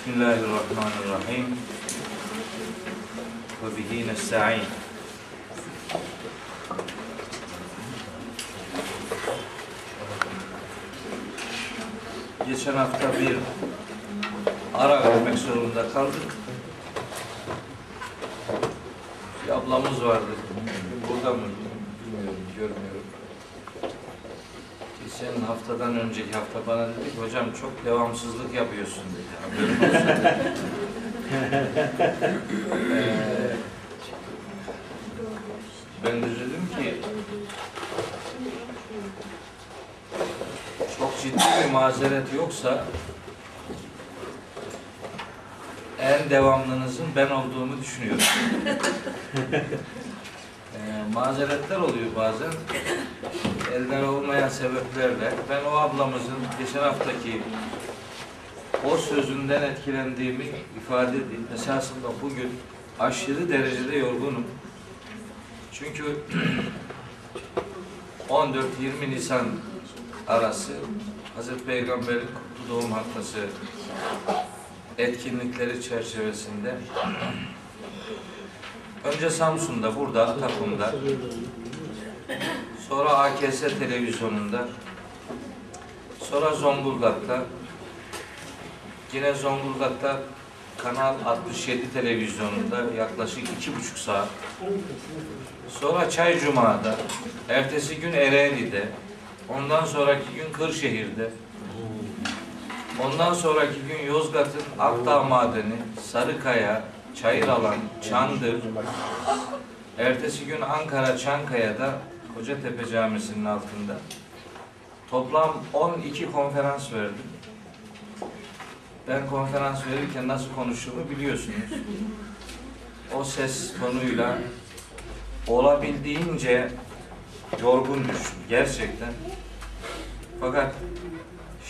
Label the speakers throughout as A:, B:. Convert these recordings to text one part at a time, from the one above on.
A: Bismillahirrahmanirrahim. Ve bihi nesta'in. Geçen hafta bir ara vermek zorunda kaldık. Bir ablamız vardı. Burada mı? Bilmiyorum, görmüyorum. Geçen haftadan önceki hafta bana dedi ki hocam çok devamsızlık yapıyorsun dedi. Haberin olsun dedi. Ee, ben de dedim ki çok ciddi bir mazeret yoksa en devamlınızın ben olduğumu düşünüyorum. Mazeretler oluyor bazen. Elden olmayan sebeplerle. Ben o ablamızın geçen haftaki o sözünden etkilendiğimi ifade edeyim. Esasında bugün aşırı derecede yorgunum. Çünkü 14-20 Nisan arası Hazreti Peygamber'in kutlu doğum haftası etkinlikleri çerçevesinde önce Samsun'da, burada, Atakum'da sonra AKS televizyonunda. Sonra Zonguldak'ta. Yine Zonguldak'ta Kanal 67 televizyonunda yaklaşık iki buçuk saat. Sonra Çay Cuma'da ertesi gün Ereğli'de ondan sonraki gün Kırşehir'de ondan sonraki gün Yozgat'ın Akdağ Madeni, Sarıkaya, Çayıralan, Çandır ertesi gün Ankara Çankaya'da Kocatepe Camisi'nin altında toplam 12 konferans verdim. Ben konferans verirken nasıl konuştuğumu biliyorsunuz. O ses tonuyla olabildiğince yorgun düştüm gerçekten. Fakat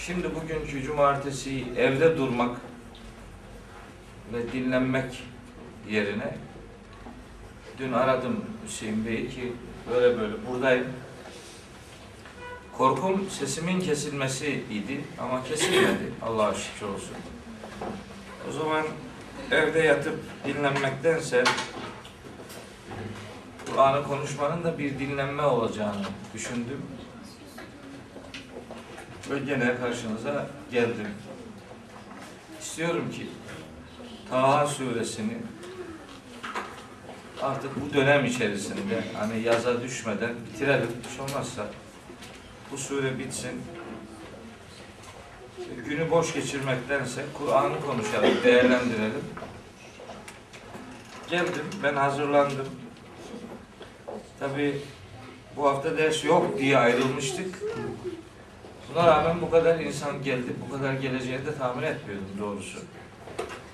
A: şimdi bugünkü cumartesi evde durmak ve dinlenmek yerine dün aradım Hüseyin Bey'i ki böyle böyle buradayım. Korkum sesimin kesilmesi idi ama kesilmedi. Allah'a şükür olsun. O zaman evde yatıp dinlenmektense Kur'an'ı konuşmanın da bir dinlenme olacağını düşündüm. Ve gene karşınıza geldim. İstiyorum ki Taha suresini artık bu dönem içerisinde hani yaza düşmeden bitirelim. Hiç olmazsa bu sure bitsin. Günü boş geçirmektense Kur'an'ı konuşalım, değerlendirelim. Geldim, ben hazırlandım. Tabi bu hafta ders yok diye ayrılmıştık. Buna rağmen bu kadar insan geldi, bu kadar geleceğini de tahmin etmiyordum doğrusu.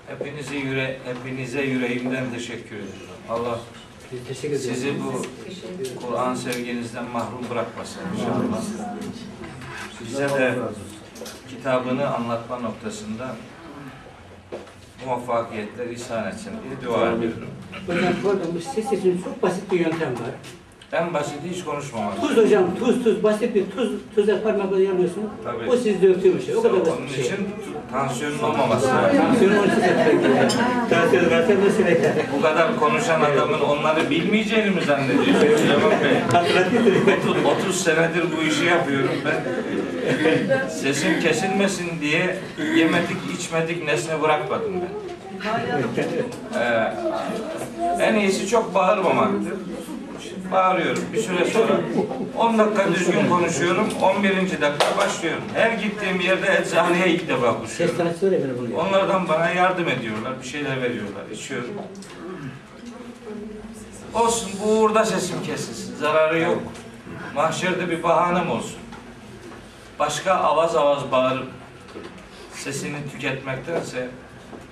A: Hepinize yüre, hepinize yüreğimden teşekkür ediyorum. Allah sizi bu Kur'an sevginizden mahrum bırakmasın inşallah. Bize de kitabını anlatma noktasında muvaffakiyetler ihsan etsin diye dua ediyorum.
B: Hocam burada bu ses için çok basit bir yöntem var.
A: En basiti hiç konuşmamak.
B: Tuz hocam, tuz tuz, basit bir tuz, tuza parmakla yanıyorsun.
A: Tabii.
B: O sizde ötüyor bir şey. O kadar basit
A: Onun
B: bir şey.
A: için tansiyonun olmaması lazım.
B: Tansiyonu onun için yapıyor. Tansiyon varsa nasıl bekler?
A: Bu kadar konuşan adamın onları bilmeyeceğini mi zannediyorsun Süleyman Bey?
B: Hatırlatayım.
A: 30, 30 senedir bu işi yapıyorum ben. Sesim kesilmesin diye yemedik içmedik nesne bırakmadım ben. Ee, en iyisi çok bağırmamaktır. Bağırıyorum. Bir süre sonra 10 dakika düzgün konuşuyorum. 11. dakika başlıyorum. Her gittiğim yerde eczaneye ilk defa koşuyorum. Onlardan bana yardım ediyorlar. Bir şeyler veriyorlar. İçiyorum. Olsun bu uğurda sesim kesilsin. Zararı yok. Mahşerde bir bahanem olsun. Başka avaz avaz bağırıp sesini tüketmektense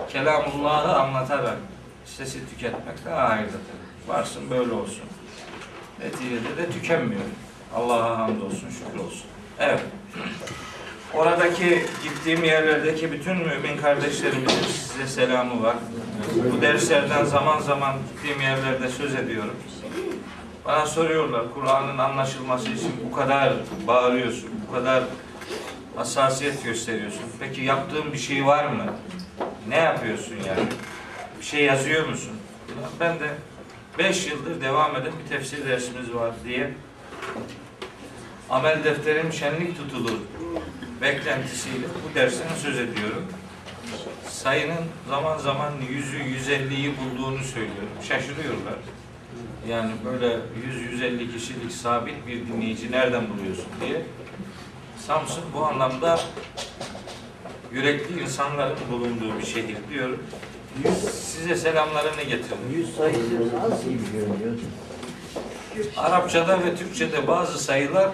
A: kelamullahı anlatarak sesi tüketmek daha hayırlıdır. Varsın böyle olsun. Neticede de tükenmiyor. Allah'a hamdolsun, şükür olsun. Evet. Oradaki gittiğim yerlerdeki bütün mümin kardeşlerimizin size selamı var. Bu derslerden zaman zaman gittiğim yerlerde söz ediyorum. Bana soruyorlar Kur'an'ın anlaşılması için bu kadar bağırıyorsun, bu kadar hassasiyet gösteriyorsun. Peki yaptığın bir şey var mı? Ne yapıyorsun yani? Bir şey yazıyor musun? Ben de 5 yıldır devam eden bir tefsir dersimiz var diye amel defterim şenlik tutulur beklentisiyle bu dersten söz ediyorum. Sayının zaman zaman yüzü 150'yi bulduğunu söylüyorum. Şaşırıyorlar. Yani böyle 100-150 kişilik sabit bir dinleyici nereden buluyorsun diye. Samsun bu anlamda yürekli insanların bulunduğu bir şehir diyorum. Size selamlarını getirdim.
C: Yüz sayısı gibi görünüyor.
A: Arapçada ve Türkçede bazı sayılar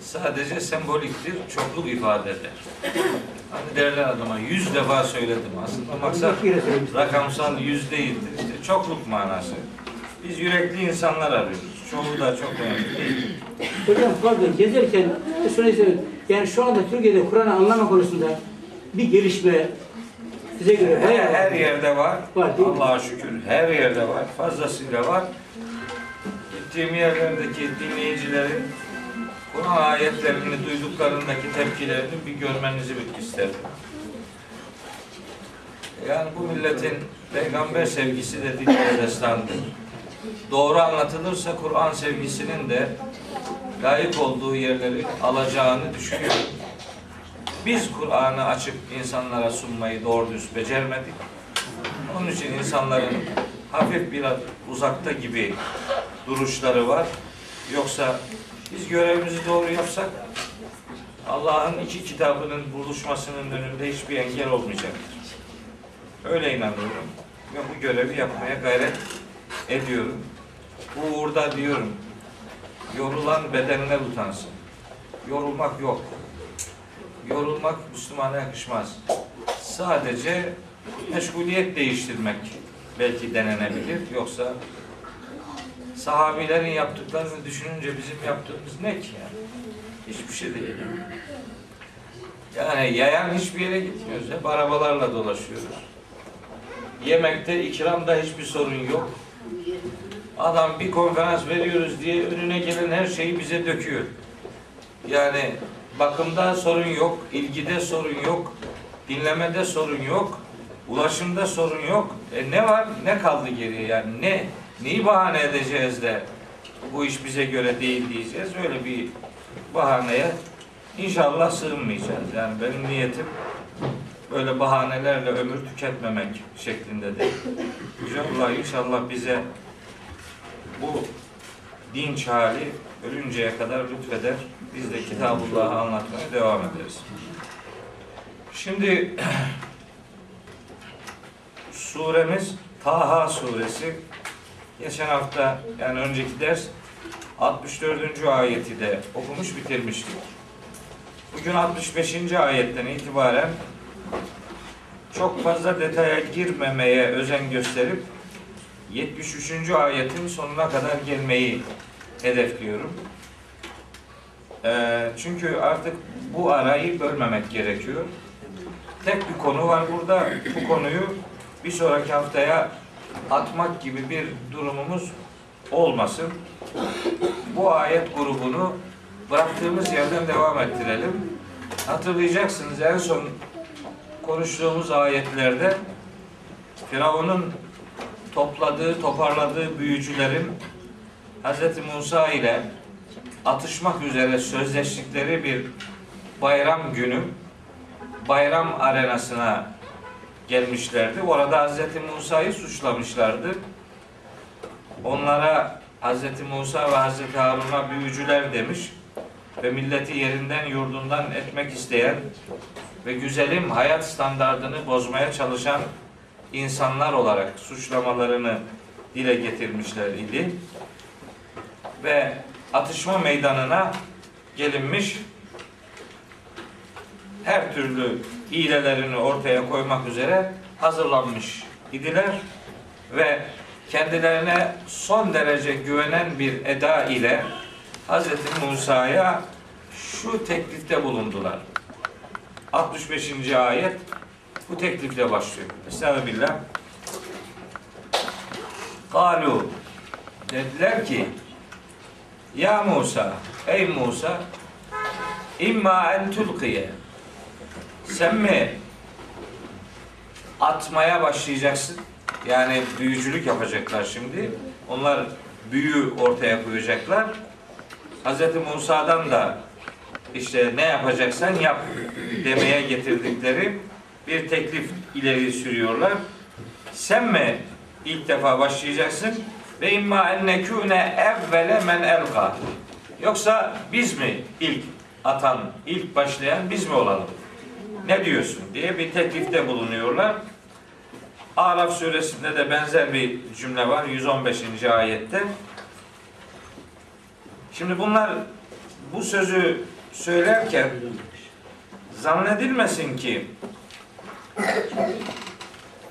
A: sadece semboliktir, çokluk ifade eder. Hani derler adama yüz defa söyledim aslında maksat rakamsal yüz değildir. İşte çokluk manası. Biz yürekli insanlar arıyoruz. Çoğu da çok önemli değil.
B: Hocam pardon gezerken şunu istedim. Yani şu anda Türkiye'de Kur'an'ı anlama konusunda bir gelişme size göre
A: Her,
B: bayağı
A: her yerde var.
B: Var?
A: Allah'a şükür her yerde var. Fazlasıyla var. Gittiğim yerlerdeki dinleyicilerin Kur'an ayetlerini duyduklarındaki tepkilerini bir görmenizi isterim. Yani bu milletin peygamber sevgisi de dilleri destandır. Doğru anlatılırsa Kur'an sevgisinin de layık olduğu yerleri alacağını düşünüyorum. Biz Kur'an'ı açıp insanlara sunmayı doğru düz becermedik. Onun için insanların hafif biraz uzakta gibi duruşları var. Yoksa biz görevimizi doğru yapsak Allah'ın iki kitabının buluşmasının önünde hiçbir engel olmayacaktır. Öyle inanıyorum. Ve bu görevi yapmaya gayret ediyorum. Bu uğurda diyorum. Yorulan bedenler utansın. Yorulmak yok. Yorulmak Müslümana yakışmaz. Sadece meşguliyet değiştirmek belki denenebilir. Yoksa sahabilerin yaptıklarını düşününce bizim yaptığımız ne ki yani? Hiçbir şey değil. Yani yayan hiçbir yere gitmiyoruz. Hep arabalarla dolaşıyoruz. Yemekte, ikramda hiçbir sorun yok. Adam bir konferans veriyoruz diye önüne gelen her şeyi bize döküyor. Yani bakımda sorun yok, ilgide sorun yok, dinlemede sorun yok, ulaşımda sorun yok. E ne var? Ne kaldı geriye yani? Ne neyi bahane edeceğiz de bu iş bize göre değil diyeceğiz. Öyle bir bahaneye inşallah sığınmayacağız. Yani benim niyetim böyle bahanelerle ömür tüketmemek şeklinde değil. İnşallah inşallah bize bu dinç hali ölünceye kadar lütfeder. Biz de Kitabullah'ı anlatmaya devam ederiz. Şimdi suremiz Taha suresi. Geçen hafta yani önceki ders 64. ayeti de okumuş bitirmiştik. Bugün 65. ayetten itibaren çok fazla detaya girmemeye özen gösterip 73. ayetin sonuna kadar gelmeyi hedefliyorum. Ee, çünkü artık bu arayı bölmemek gerekiyor. Tek bir konu var burada. Bu konuyu bir sonraki haftaya atmak gibi bir durumumuz olmasın. Bu ayet grubunu bıraktığımız yerden devam ettirelim. Hatırlayacaksınız en son konuştuğumuz ayetlerde Firavun'un topladığı, toparladığı büyücülerin Hz. Musa ile atışmak üzere sözleştikleri bir bayram günü bayram arenasına gelmişlerdi. Orada Hz. Musa'yı suçlamışlardı. Onlara Hz. Musa ve Hz. Harun'a büyücüler demiş ve milleti yerinden yurdundan etmek isteyen ve güzelim hayat standardını bozmaya çalışan insanlar olarak suçlamalarını dile getirmişler idi. Ve atışma meydanına gelinmiş her türlü hilelerini ortaya koymak üzere hazırlanmış idiler ve kendilerine son derece güvenen bir eda ile Hz. Musa'ya şu teklifte bulundular. 65. ayet bu teklifle başlıyor. Estağfirullah. Kalu dediler ki Ya Musa ey Musa imma en tulkiye sen mi atmaya başlayacaksın. Yani büyücülük yapacaklar şimdi. Onlar büyü ortaya koyacaklar. Hz. Musa'dan da işte ne yapacaksan yap demeye getirdikleri bir teklif ileri sürüyorlar. Sen mi ilk defa başlayacaksın? Ve imma en nekune evvele men elga. Yoksa biz mi ilk atan, ilk başlayan biz mi olalım? Ne diyorsun diye bir teklifte bulunuyorlar. Araf suresinde de benzer bir cümle var 115. ayette. Şimdi bunlar bu sözü söylerken zannedilmesin ki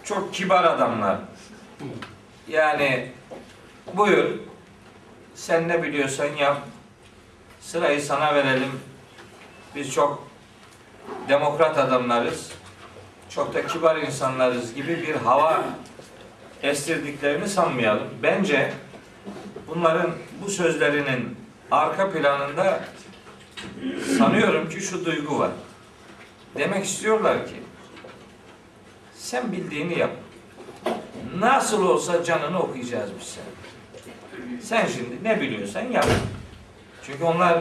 A: çok kibar adamlar. Yani buyur sen ne biliyorsan yap. Sırayı sana verelim. Biz çok demokrat adamlarız. Çok da kibar insanlarız gibi bir hava estirdiklerini sanmayalım. Bence bunların bu sözlerinin arka planında sanıyorum ki şu duygu var. Demek istiyorlar ki sen bildiğini yap. Nasıl olsa canını okuyacağız biz sen. Sen şimdi ne biliyorsan yap. Çünkü onlar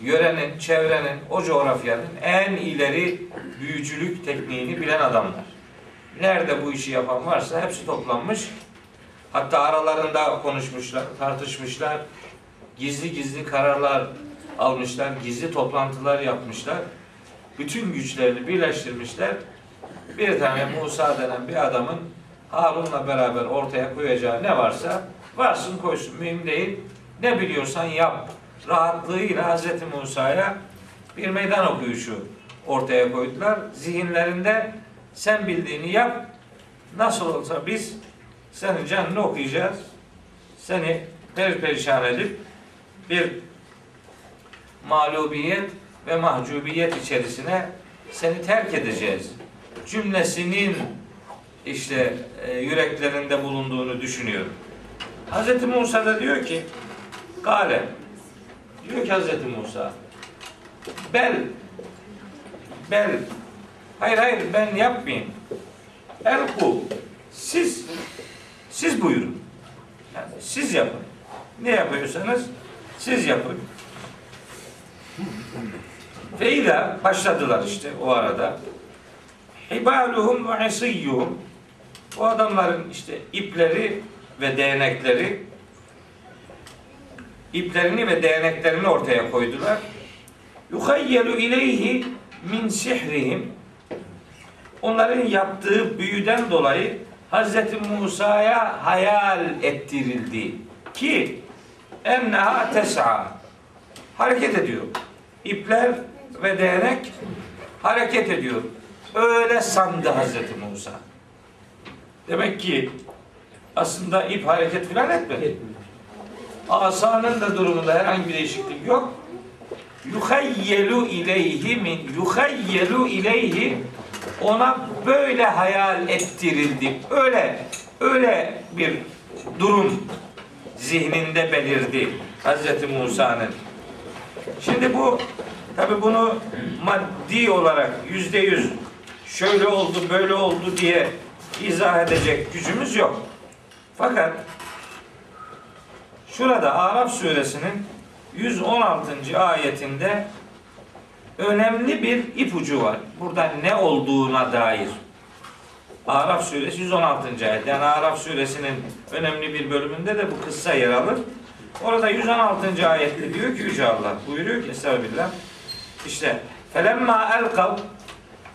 A: yörenin, çevrenin, o coğrafyanın en ileri büyücülük tekniğini bilen adamlar. Nerede bu işi yapan varsa hepsi toplanmış. Hatta aralarında konuşmuşlar, tartışmışlar. Gizli gizli kararlar almışlar, gizli toplantılar yapmışlar. Bütün güçlerini birleştirmişler. Bir tane Musa denen bir adamın Harun'la beraber ortaya koyacağı ne varsa varsın koysun mühim değil. Ne biliyorsan yap. Rahatlığıyla Hz. Musa'ya bir meydan okuyuşu ortaya koydular. Zihinlerinde sen bildiğini yap. Nasıl olsa biz senin canını okuyacağız. Seni perişan edip bir mağlubiyet ve mahcubiyet içerisine seni terk edeceğiz. Cümlesinin işte e, yüreklerinde bulunduğunu düşünüyorum. Hz. Musa da diyor ki Gale diyor ki Hz. Musa bel bel hayır hayır ben yapmayayım. Elku siz siz buyurun. Yani siz yapın. Ne yapıyorsanız siz yapın. Ve ila başladılar işte o arada. Hibaluhum ve isiyyuhum o adamların işte ipleri ve değnekleri iplerini ve değneklerini ortaya koydular. Yuhayyelu ileyhi min sihrihim onların yaptığı büyüden dolayı Hz. Musa'ya hayal ettirildi ki enneha tes'a hareket ediyor. İpler ve değnek hareket ediyor. Öyle sandı Hazreti Musa. Demek ki aslında ip hareket filan etmedi. Asanın da durumunda herhangi bir değişiklik yok. Yuhayyelu ileyhi min yuhayyelu ileyhi ona böyle hayal ettirildi. Öyle öyle bir durum zihninde belirdi Hazreti Musa'nın. Şimdi bu tabi bunu maddi olarak yüzde yüz şöyle oldu böyle oldu diye izah edecek gücümüz yok. Fakat şurada Araf suresinin 116. ayetinde önemli bir ipucu var. Burada ne olduğuna dair. Araf suresi 116. ayet. Yani Araf suresinin önemli bir bölümünde de bu kıssa yer alır. Orada 116. ayette diyor ki Yüce Allah buyuruyor ki Estağfirullah. İşte felemma elkav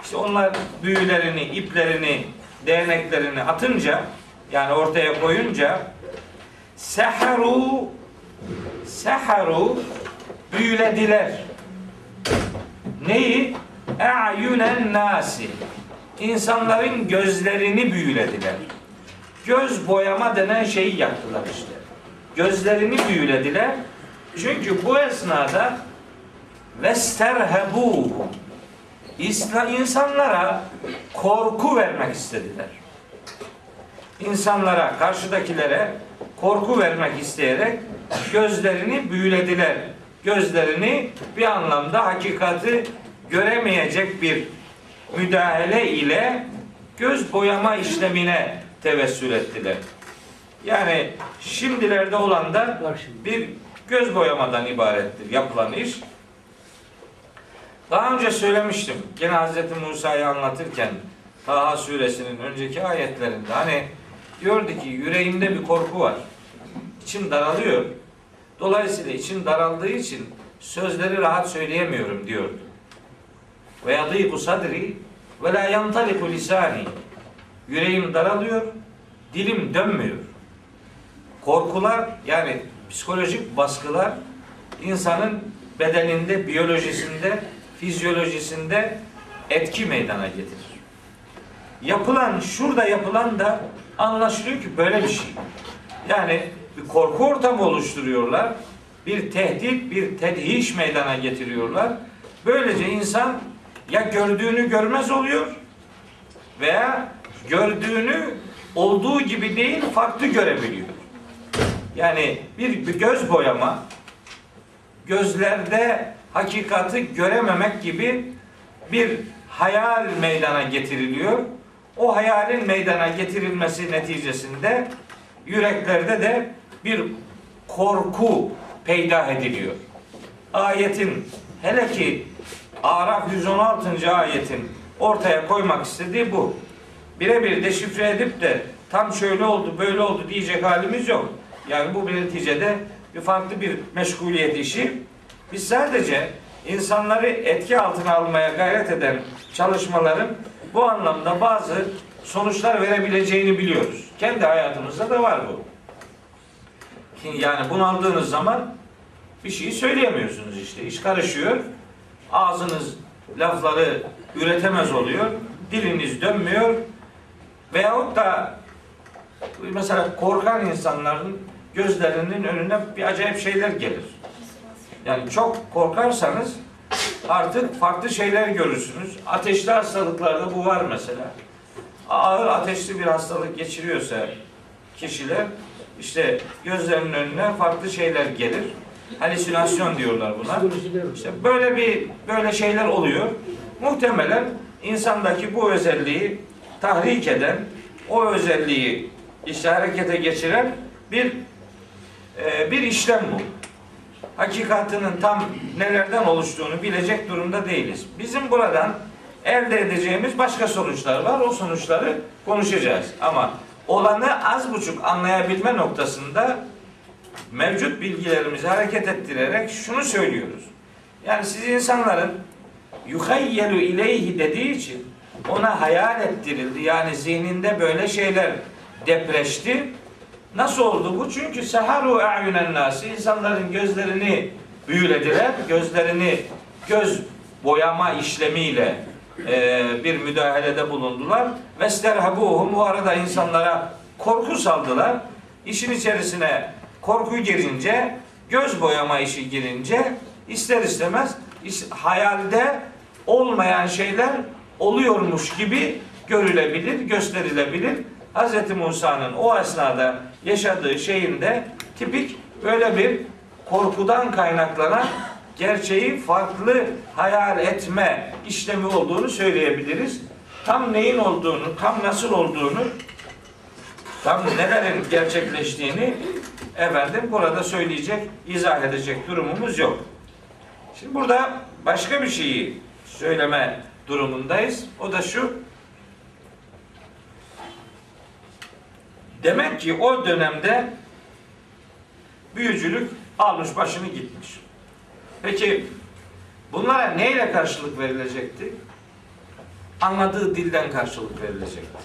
A: işte onlar büyülerini, iplerini, değneklerini atınca yani ortaya koyunca seharu seharu büyülediler. Neyi? E'yunen nasi. İnsanların gözlerini büyülediler. Göz boyama denen şeyi yaptılar işte. Gözlerini büyülediler. Çünkü bu esnada vesterhebuhum insanlara korku vermek istediler. İnsanlara, karşıdakilere korku vermek isteyerek gözlerini büyülediler. Gözlerini bir anlamda hakikati göremeyecek bir müdahale ile göz boyama işlemine tevessül ettiler. Yani şimdilerde olan da bir göz boyamadan ibarettir yapılan iş. Daha önce söylemiştim. Gene Hz. Musa'yı anlatırken Taha suresinin önceki ayetlerinde hani diyordu ki yüreğimde bir korku var. İçim daralıyor. Dolayısıyla içim daraldığı için sözleri rahat söyleyemiyorum diyordu. Ve yadîku sadri ve la yantaliku lisani. Yüreğim daralıyor, dilim dönmüyor. Korkular yani psikolojik baskılar insanın bedeninde, biyolojisinde, fizyolojisinde etki meydana getirir. Yapılan, şurada yapılan da anlaşılıyor ki böyle bir şey. Yani bir korku ortamı oluşturuyorlar. Bir tehdit, bir tedhiş meydana getiriyorlar. Böylece insan ya gördüğünü görmez oluyor veya gördüğünü olduğu gibi değil farklı görebiliyor. Yani bir, bir göz boyama gözlerde hakikati görememek gibi bir hayal meydana getiriliyor. O hayalin meydana getirilmesi neticesinde yüreklerde de bir korku peyda ediliyor. Ayetin hele ki Araf 116. ayetin ortaya koymak istediği bu. Birebir deşifre edip de tam şöyle oldu böyle oldu diyecek halimiz yok. Yani bu bir neticede bir farklı bir meşguliyet işi. Biz sadece insanları etki altına almaya gayret eden çalışmaların bu anlamda bazı sonuçlar verebileceğini biliyoruz. Kendi hayatımızda da var bu. Yani bunaldığınız zaman bir şeyi söyleyemiyorsunuz işte. İş karışıyor. Ağzınız lafları üretemez oluyor. Diliniz dönmüyor. Veyahut da mesela korkan insanların gözlerinin önüne bir acayip şeyler gelir. Yani çok korkarsanız artık farklı şeyler görürsünüz. Ateşli hastalıklarda bu var mesela. Ağır ateşli bir hastalık geçiriyorsa kişiler işte gözlerinin önüne farklı şeyler gelir. Halüsinasyon diyorlar buna. İşte böyle bir böyle şeyler oluyor. Muhtemelen insandaki bu özelliği tahrik eden, o özelliği işte harekete geçiren bir e, bir işlem bu. Hakikatinin tam nelerden oluştuğunu bilecek durumda değiliz. Bizim buradan elde edeceğimiz başka sonuçlar var. O sonuçları konuşacağız. Ama olanı az buçuk anlayabilme noktasında mevcut bilgilerimizi hareket ettirerek şunu söylüyoruz. Yani siz insanların yuhayyelu ileyhi dediği için ona hayal ettirildi. Yani zihninde böyle şeyler depreşti. Nasıl oldu bu? Çünkü seharu a'yunen nasi insanların gözlerini büyülediler. Gözlerini göz boyama işlemiyle e, bir müdahalede bulundular. Ve sterhabuhum bu arada insanlara korku saldılar. İşin içerisine korku girince, göz boyama işi girince ister istemez is- hayalde olmayan şeyler oluyormuş gibi görülebilir, gösterilebilir. Hz. Musa'nın o esnada yaşadığı şeyin de tipik böyle bir korkudan kaynaklanan gerçeği farklı hayal etme işlemi olduğunu söyleyebiliriz. Tam neyin olduğunu, tam nasıl olduğunu, tam nelerin gerçekleştiğini efendim burada söyleyecek, izah edecek durumumuz yok. Şimdi burada başka bir şeyi söyleme durumundayız. O da şu. Demek ki o dönemde büyücülük almış başını gitmiş. Peki bunlara neyle karşılık verilecekti? Anladığı dilden karşılık verilecekti.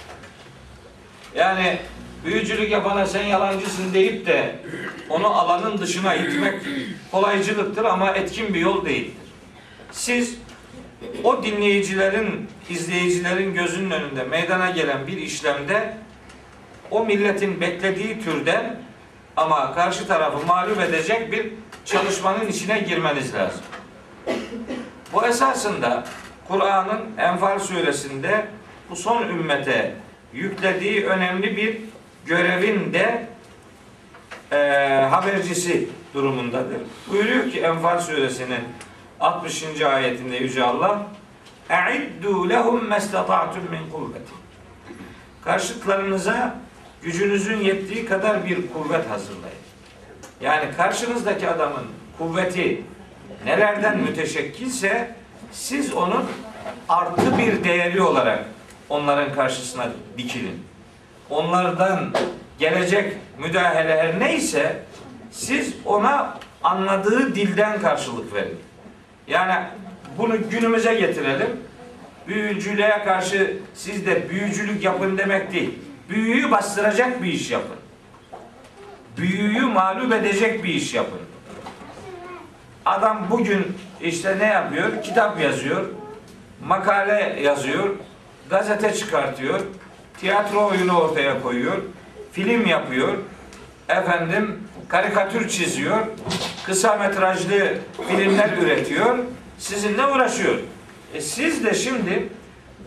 A: Yani büyücülük yapana sen yalancısın deyip de onu alanın dışına itmek kolaycılıktır ama etkin bir yol değildir. Siz o dinleyicilerin, izleyicilerin gözünün önünde meydana gelen bir işlemde o milletin beklediği türden ama karşı tarafı mağlup edecek bir çalışmanın içine girmeniz lazım. Bu esasında Kur'an'ın Enfal suresinde bu son ümmete yüklediği önemli bir görevin de e, habercisi durumundadır. Buyuruyor ki Enfal suresinin 60. ayetinde Yüce Allah اَعِدُّوا لَهُمْ مَسْتَطَعْتُمْ مِنْ قُوَّةٍ karşıtlarınıza gücünüzün yettiği kadar bir kuvvet hazırlayın. Yani karşınızdaki adamın kuvveti nelerden müteşekkilse siz onun artı bir değeri olarak onların karşısına dikilin. Onlardan gelecek müdahale her neyse siz ona anladığı dilden karşılık verin. Yani bunu günümüze getirelim. Büyücülüğe karşı siz de büyücülük yapın demek değil. Büyüyü bastıracak bir iş yapın. Büyüyü mağlup edecek bir iş yapın. Adam bugün işte ne yapıyor? Kitap yazıyor, makale yazıyor, gazete çıkartıyor, tiyatro oyunu ortaya koyuyor, film yapıyor, efendim karikatür çiziyor, kısa metrajlı filmler üretiyor, sizinle uğraşıyor. E siz de şimdi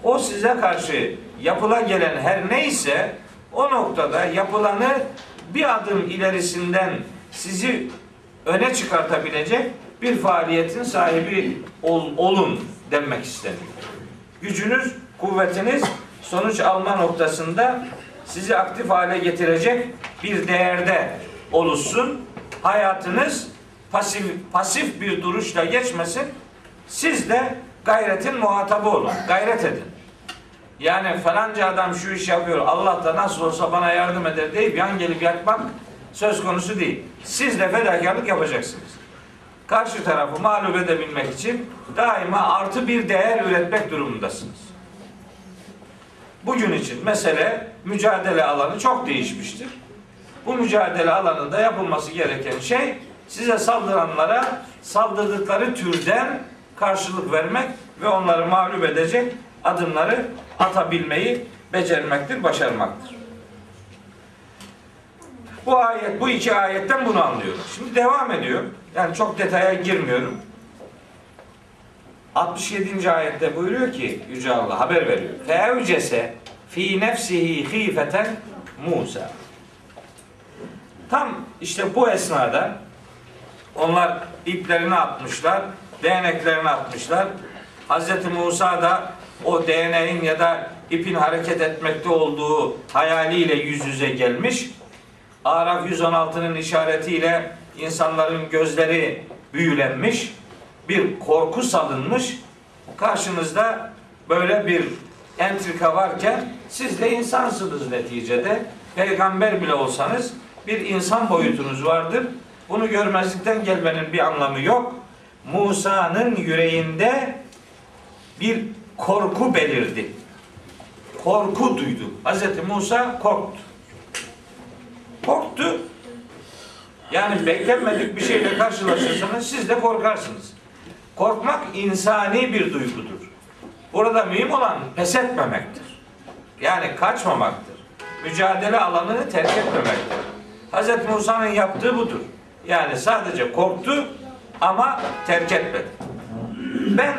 A: o size karşı yapıla gelen her neyse o noktada yapılanı bir adım ilerisinden sizi öne çıkartabilecek bir faaliyetin sahibi ol- olun denmek isteniyor. Gücünüz, kuvvetiniz sonuç alma noktasında sizi aktif hale getirecek bir değerde oluşsun. Hayatınız pasif pasif bir duruşla geçmesin. Siz de gayretin muhatabı olun. Gayret edin. Yani falanca adam şu iş yapıyor. Allah da nasıl olsa bana yardım eder deyip yan gelip yatmak söz konusu değil. Siz de fedakarlık yapacaksınız. Karşı tarafı mağlup edebilmek için daima artı bir değer üretmek durumundasınız. Bugün için mesele mücadele alanı çok değişmiştir. Bu mücadele alanında yapılması gereken şey size saldıranlara saldırdıkları türden karşılık vermek ve onları mağlup edecek adımları atabilmeyi becermektir, başarmaktır. Bu ayet, bu iki ayetten bunu anlıyoruz. Şimdi devam ediyor. Yani çok detaya girmiyorum. 67. ayette buyuruyor ki Yüce Allah haber veriyor. Fevcese fi nefsihi hifeten Musa. Tam işte bu esnada onlar iplerini atmışlar, değneklerini atmışlar. Hazreti Musa da o değneğin ya da ipin hareket etmekte olduğu hayaliyle yüz yüze gelmiş. Araf 116'nın işaretiyle insanların gözleri büyülenmiş. Bir korku salınmış. Karşınızda böyle bir entrika varken siz de insansınız neticede. Peygamber bile olsanız bir insan boyutunuz vardır. Bunu görmezlikten gelmenin bir anlamı yok. Musa'nın yüreğinde bir korku belirdi. Korku duydu. Hz. Musa korktu. Korktu. Yani beklenmedik bir şeyle karşılaşırsanız siz de korkarsınız. Korkmak insani bir duygudur. Burada mühim olan pes etmemektir. Yani kaçmamaktır. Mücadele alanını terk etmemektir. Hz. Musa'nın yaptığı budur. Yani sadece korktu ama terk etmedi. Ben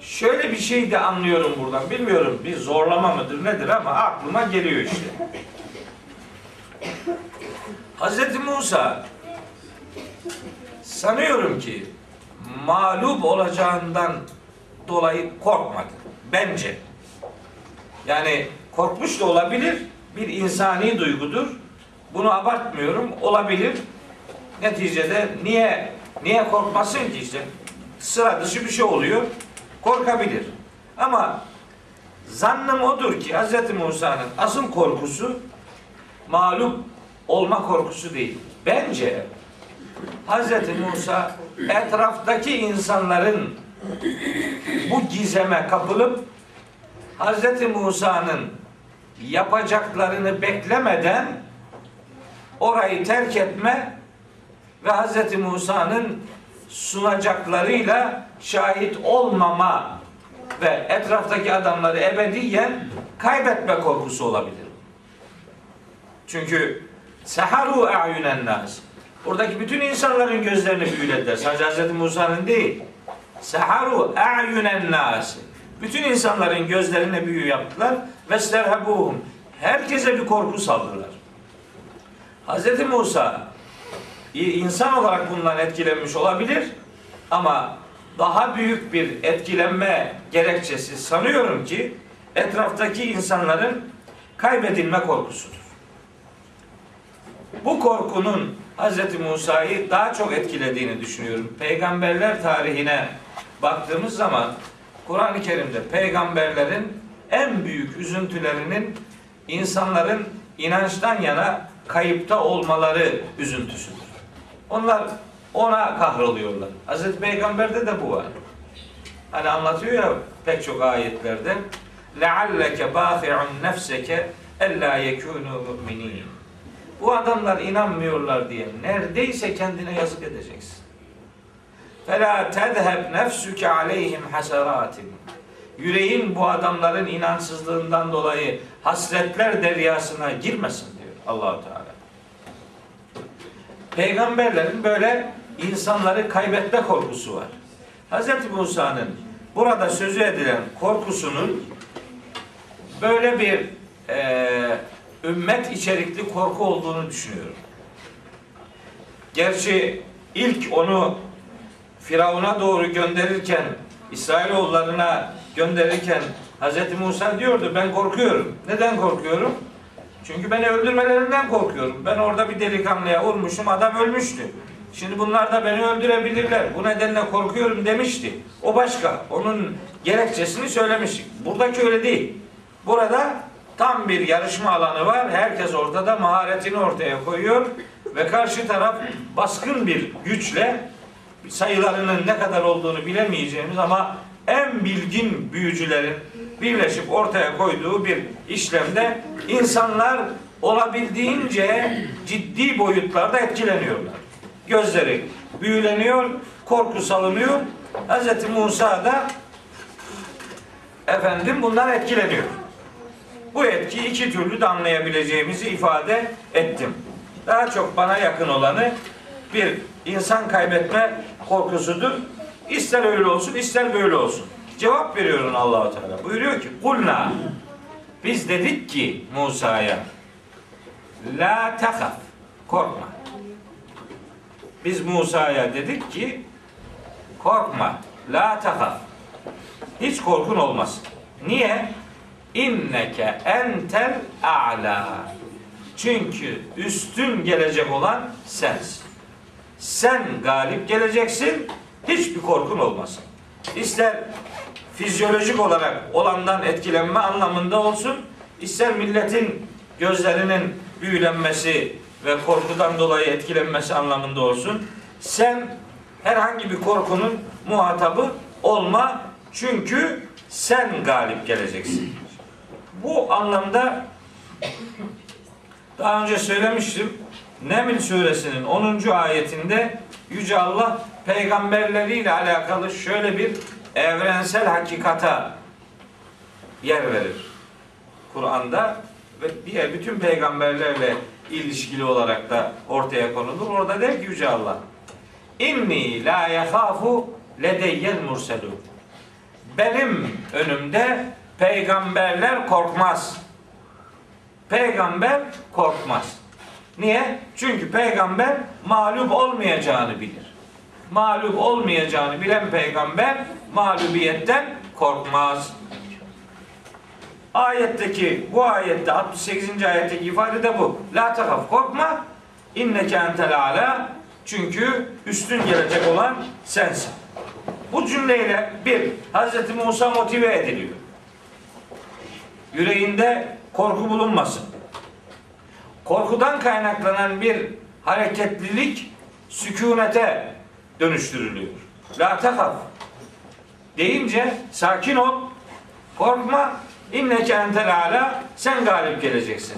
A: şöyle bir şey de anlıyorum buradan. Bilmiyorum bir zorlama mıdır nedir ama aklıma geliyor işte. Hz. Musa sanıyorum ki mağlup olacağından dolayı korkmadı. Bence. Yani korkmuş da olabilir. Bir insani duygudur. Bunu abartmıyorum. Olabilir. Neticede niye niye korkmasın ki işte sıra dışı bir şey oluyor. Korkabilir. Ama zannım odur ki Hz. Musa'nın asıl korkusu mağlup olma korkusu değil. Bence Hz. Musa etraftaki insanların bu gizeme kapılıp Hz. Musa'nın yapacaklarını beklemeden orayı terk etme ve Hz. Musa'nın sunacaklarıyla şahit olmama ve etraftaki adamları ebediyen kaybetme korkusu olabilir. Çünkü seharu a'yunen nas. Oradaki bütün insanların gözlerini büyülediler. Sadece Hz. Musa'nın değil. Seharu a'yunen nas. Bütün insanların gözlerine büyü yaptılar. Ve sterhabuhum. Herkese bir korku saldılar. Hz. Musa insan olarak bundan etkilenmiş olabilir ama daha büyük bir etkilenme gerekçesi sanıyorum ki etraftaki insanların kaybedilme korkusudur. Bu korkunun Hz. Musa'yı daha çok etkilediğini düşünüyorum. Peygamberler tarihine baktığımız zaman Kur'an-ı Kerim'de peygamberlerin en büyük üzüntülerinin insanların inançtan yana kayıpta olmaları üzüntüsüdür. Onlar ona kahroluyorlar. Hz. Peygamber'de de bu var. Hani anlatıyor ya pek çok ayetlerde لَعَلَّكَ بَاخِعٌ نَفْسَكَ اَلَّا يَكُونُوا مُؤْمِنِينَ Bu adamlar inanmıyorlar diye neredeyse kendine yazık edeceksin. فَلَا تَذْهَبْ نَفْسُكَ عَلَيْهِمْ حَسَرَاتٍ Yüreğin bu adamların inançsızlığından dolayı hasretler deryasına girmesin diyor Allahu Teala. Peygamberlerin böyle insanları kaybetme korkusu var. Hz. Musa'nın burada sözü edilen korkusunun böyle bir e, ümmet içerikli korku olduğunu düşünüyorum. Gerçi ilk onu Firavun'a doğru gönderirken, İsrailoğullarına gönderirken Hz. Musa diyordu ben korkuyorum. Neden korkuyorum? Çünkü beni öldürmelerinden korkuyorum. Ben orada bir delikanlıya vurmuşum, adam ölmüştü. Şimdi bunlar da beni öldürebilirler. Bu nedenle korkuyorum demişti. O başka. Onun gerekçesini söylemiştik. Buradaki öyle değil. Burada tam bir yarışma alanı var. Herkes ortada maharetini ortaya koyuyor ve karşı taraf baskın bir güçle sayılarının ne kadar olduğunu bilemeyeceğimiz ama en bilgin büyücülerin birleşip ortaya koyduğu bir işlemde insanlar olabildiğince ciddi boyutlarda etkileniyorlar. Gözleri büyüleniyor, korku salınıyor. Hz. Musa da efendim bundan etkileniyor. Bu etkiyi iki türlü de anlayabileceğimizi ifade ettim. Daha çok bana yakın olanı bir insan kaybetme korkusudur. İster öyle olsun, ister böyle olsun. Cevap veriyor Allahu Teala. Buyuruyor ki: "Kulna biz dedik ki Musa'ya la tahaf korkma. Biz Musa'ya dedik ki korkma. La tahaf. Hiç korkun olmaz. Niye? İnneke entel a'la. Çünkü üstün gelecek olan sensin. Sen galip geleceksin. Hiçbir korkun olmasın. İster fizyolojik olarak olandan etkilenme anlamında olsun, ister milletin gözlerinin büyülenmesi ve korkudan dolayı etkilenmesi anlamında olsun. Sen herhangi bir korkunun muhatabı olma çünkü sen galip geleceksin. Bu anlamda daha önce söylemiştim. Neml suresinin 10. ayetinde Yüce Allah peygamberleriyle alakalı şöyle bir evrensel hakikata yer verir. Kur'an'da ve diğer bütün peygamberlerle ilişkili olarak da ortaya konulur. Orada der ki Yüce Allah İnni la yehafu ledeyyel murselun Benim önümde peygamberler korkmaz. Peygamber korkmaz. Niye? Çünkü peygamber mağlup olmayacağını bilir. Mağlup olmayacağını bilen peygamber mağlubiyetten korkmaz. Ayetteki bu ayette 68. ayetteki ifade de bu. La takaf korkma. İnneke entel ala. Çünkü üstün gelecek olan sensin. Bu cümleyle bir Hz. Musa motive ediliyor. Yüreğinde korku bulunmasın. Korkudan kaynaklanan bir hareketlilik sükunete dönüştürülüyor. La takaf deyince sakin ol, korkma, inneke entel ala, sen galip geleceksin.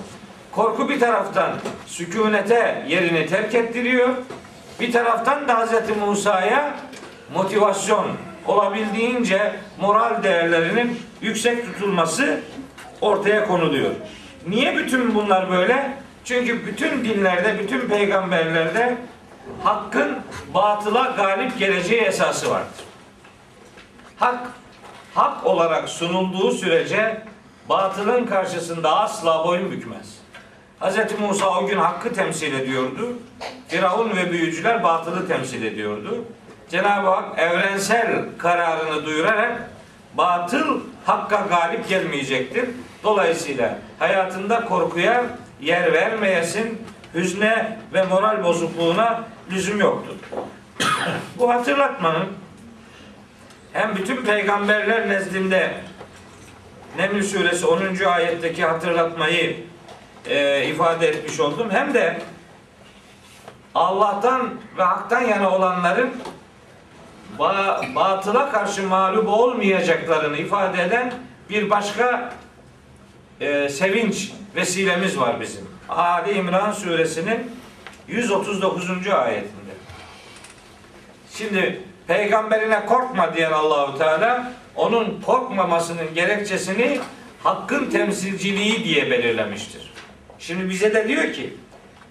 A: Korku bir taraftan sükunete yerini terk ettiriyor, bir taraftan da Hz. Musa'ya motivasyon olabildiğince moral değerlerinin yüksek tutulması ortaya konuluyor. Niye bütün bunlar böyle? Çünkü bütün dinlerde, bütün peygamberlerde hakkın batıla galip geleceği esası vardır. Hak, hak olarak sunulduğu sürece batılın karşısında asla boyun bükmez. Hz. Musa o gün hakkı temsil ediyordu. Firavun ve büyücüler batılı temsil ediyordu. Cenab-ı Hak evrensel kararını duyurarak batıl Hakka galip gelmeyecektir. Dolayısıyla hayatında korkuya yer vermeyesin, hüzne ve moral bozukluğuna lüzum yoktur. Bu hatırlatmanın hem bütün peygamberler nezdinde Neml suresi 10. ayetteki hatırlatmayı e, ifade etmiş oldum. Hem de Allah'tan ve haktan yana olanların ba- batıla karşı mağlup olmayacaklarını ifade eden bir başka e, sevinç vesilemiz var bizim. Ali İmran suresinin 139. ayetinde. Şimdi peygamberine korkma diyen Allahu Teala onun korkmamasının gerekçesini hakkın temsilciliği diye belirlemiştir. Şimdi bize de diyor ki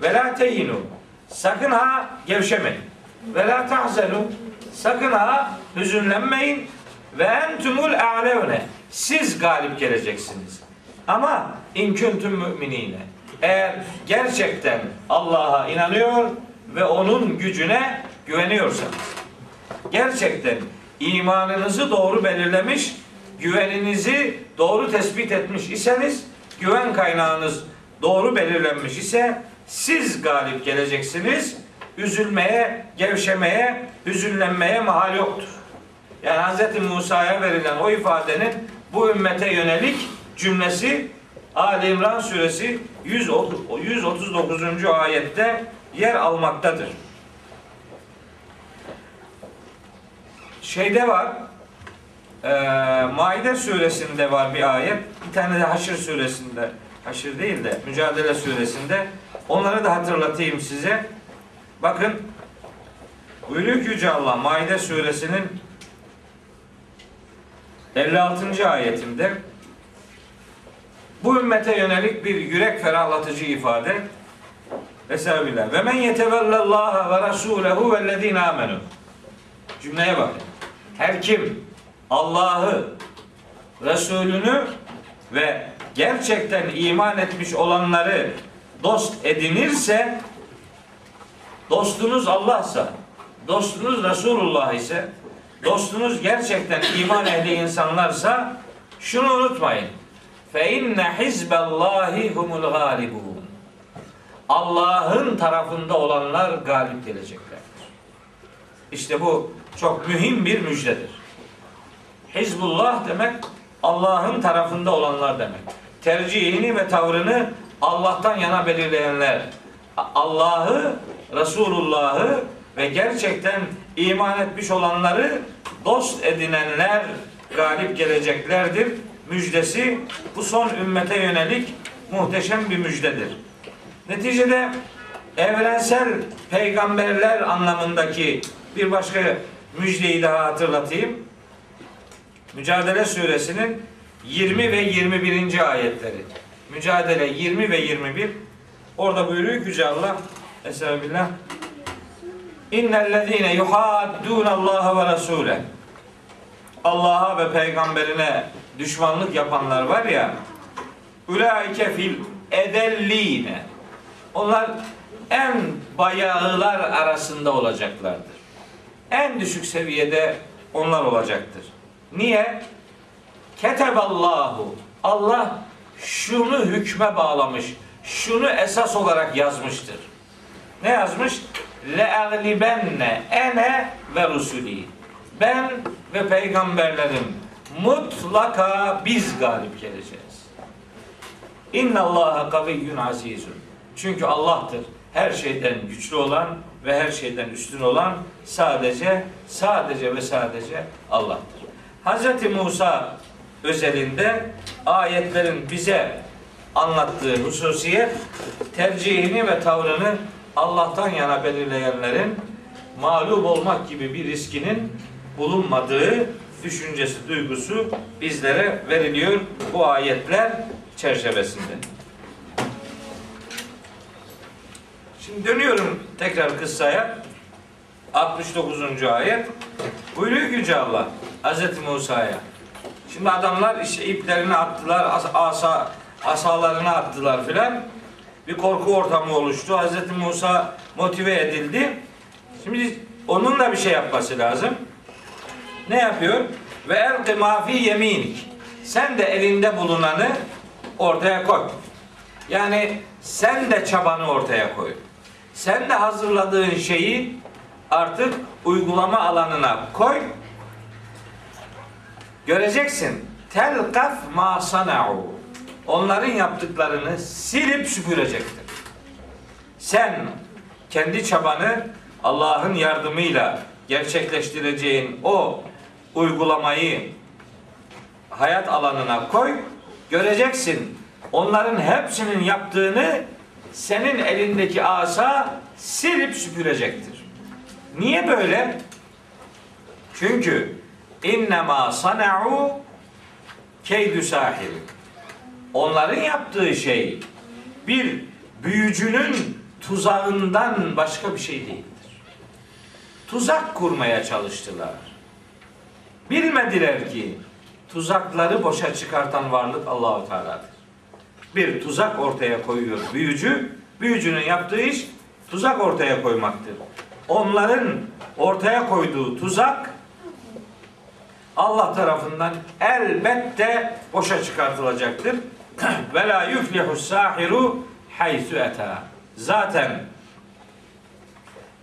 A: ve la teyinu sakın ha gevşemeyin. Ve la tahzenu sakın ha hüzünlenmeyin ve entumul a'levne siz galip geleceksiniz. Ama in kuntum müminine eğer gerçekten Allah'a inanıyor ve onun gücüne güveniyorsanız gerçekten imanınızı doğru belirlemiş, güveninizi doğru tespit etmiş iseniz, güven kaynağınız doğru belirlenmiş ise siz galip geleceksiniz. Üzülmeye, gevşemeye, hüzünlenmeye mahal yoktur. Yani Hz. Musa'ya verilen o ifadenin bu ümmete yönelik cümlesi Ali İmran suresi 130 139. ayette yer almaktadır. Şeyde var e, Maide suresinde var bir ayet. Bir tane de Haşr suresinde Haşr değil de Mücadele suresinde onları da hatırlatayım size. Bakın buyuruyor ki Yüce Allah Maide suresinin 56. ayetinde bu ümmete yönelik bir yürek ferahlatıcı ifade Estağfirullah. Ve men yetevellallaha ve rasulehu vellezine amenu. Cümleye bakın. Her kim Allah'ı, Resulünü ve gerçekten iman etmiş olanları dost edinirse dostunuz Allah'sa, dostunuz Resulullah ise, dostunuz gerçekten iman ehli insanlarsa şunu unutmayın. Fe inne hizballahi humul galibun. Allah'ın tarafında olanlar galip geleceklerdir. İşte bu çok mühim bir müjdedir. Hizbullah demek Allah'ın tarafında olanlar demek. Tercihini ve tavrını Allah'tan yana belirleyenler. Allah'ı, Resulullah'ı ve gerçekten iman etmiş olanları dost edinenler galip geleceklerdir. Müjdesi bu son ümmete yönelik muhteşem bir müjdedir. Neticede evrensel peygamberler anlamındaki bir başka müjdeyi daha hatırlatayım. Mücadele suresinin 20 ve 21. ayetleri. Mücadele 20 ve 21. Orada buyuruyor Yüce Allah Estağfirullah. İnnellezîne yuhaddûnallâhe ve rasûle. Allah'a ve peygamberine düşmanlık yapanlar var ya ulaike fil edelline onlar en bayağılar arasında olacaklardır. En düşük seviyede onlar olacaktır. Niye? Keteballahu. Allah şunu hükme bağlamış. Şunu esas olarak yazmıştır. Ne yazmış? Le'aglibenne ene ve rusuli. Ben ve peygamberlerim mutlaka biz galip geleceğiz. İnna Allaha kaviyyun azizun. Çünkü Allah'tır. Her şeyden güçlü olan ve her şeyden üstün olan sadece sadece ve sadece Allah'tır. Hz. Musa özelinde ayetlerin bize anlattığı hususiyet tercihini ve tavrını Allah'tan yana belirleyenlerin mağlup olmak gibi bir riskinin bulunmadığı düşüncesi, duygusu bizlere veriliyor bu ayetler çerçevesinde. Şimdi dönüyorum tekrar kıssaya. 69. ayet. Buyuruyor ki Yüce Allah Hz. Musa'ya. Şimdi adamlar işte iplerini attılar, as- asa, asalarını attılar filan. Bir korku ortamı oluştu. Hz. Musa motive edildi. Şimdi onun da bir şey yapması lazım. Ne yapıyor? Ve elqi ma fi yeminik. sen de elinde bulunanı ortaya koy. Yani sen de çabanı ortaya koy. Sen de hazırladığın şeyi artık uygulama alanına koy. Göreceksin. Telkaf ma sana'u. Onların yaptıklarını silip süpürecektir. Sen kendi çabanı Allah'ın yardımıyla gerçekleştireceğin o uygulamayı hayat alanına koy. Göreceksin. Onların hepsinin yaptığını senin elindeki asa silip süpürecektir. Niye böyle? Çünkü innema sana'u keydü sahir. Onların yaptığı şey bir büyücünün tuzağından başka bir şey değildir. Tuzak kurmaya çalıştılar. Bilmediler ki tuzakları boşa çıkartan varlık Allahu Teala'dır. Bir tuzak ortaya koyuyor büyücü. Büyücünün yaptığı iş tuzak ortaya koymaktır. Onların ortaya koyduğu tuzak Allah tarafından elbette boşa çıkartılacaktır. Ve la yuflihu sahiru haythu eta. Zaten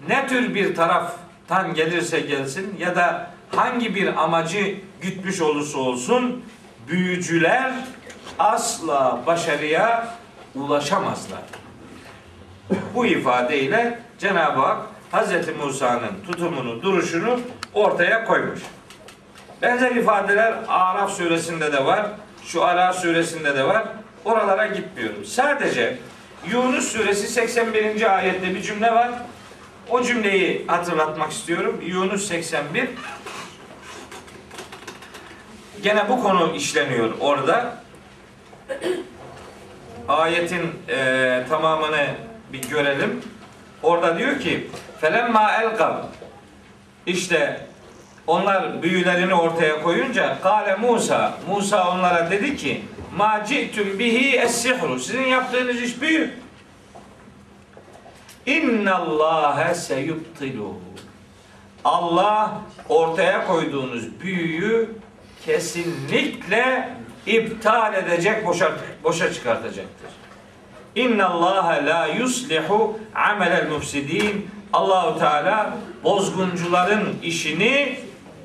A: ne tür bir taraftan gelirse gelsin ya da hangi bir amacı gütmüş olursa olsun büyücüler asla başarıya ulaşamazlar. Bu ifadeyle Cenab-ı Hak Hz. Musa'nın tutumunu, duruşunu ortaya koymuş. Benzer ifadeler Araf suresinde de var. Şu Ara suresinde de var. Oralara gitmiyorum. Sadece Yunus suresi 81. ayette bir cümle var. O cümleyi hatırlatmak istiyorum. Yunus 81. Gene bu konu işleniyor orada. Ayetin e, tamamını bir görelim. Orada diyor ki felemma elgav işte onlar büyülerini ortaya koyunca kale Musa. Musa onlara dedi ki ma ci'tum bihi es-sihru. Sizin yaptığınız iş büyü innallâhe seyubtiluhu. Allah ortaya koyduğunuz büyüyü kesinlikle iptal edecek, boşa, boşa çıkartacaktır. İnna Allah la yuslihu amelel mufsidin. Allahu Teala bozguncuların işini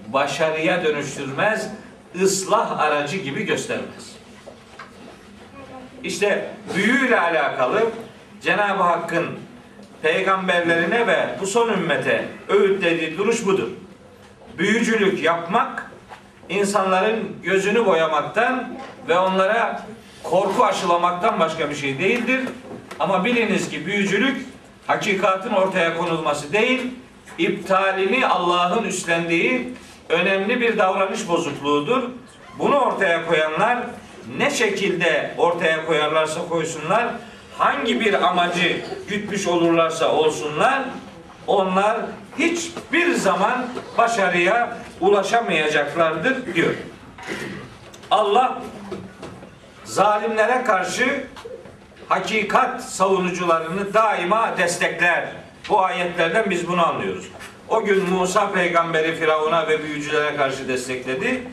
A: başarıya dönüştürmez, ıslah aracı gibi göstermez. İşte büyüyle alakalı Cenab-ı Hakk'ın peygamberlerine ve bu son ümmete öğütlediği duruş budur. Büyücülük yapmak insanların gözünü boyamaktan ve onlara korku aşılamaktan başka bir şey değildir. Ama biliniz ki büyücülük hakikatin ortaya konulması değil, iptalini Allah'ın üstlendiği önemli bir davranış bozukluğudur. Bunu ortaya koyanlar ne şekilde ortaya koyarlarsa koysunlar, hangi bir amacı gütmüş olurlarsa olsunlar, onlar hiçbir zaman başarıya ulaşamayacaklardır diyor. Allah zalimlere karşı hakikat savunucularını daima destekler. Bu ayetlerden biz bunu anlıyoruz. O gün Musa peygamberi Firavun'a ve büyücülere karşı destekledi.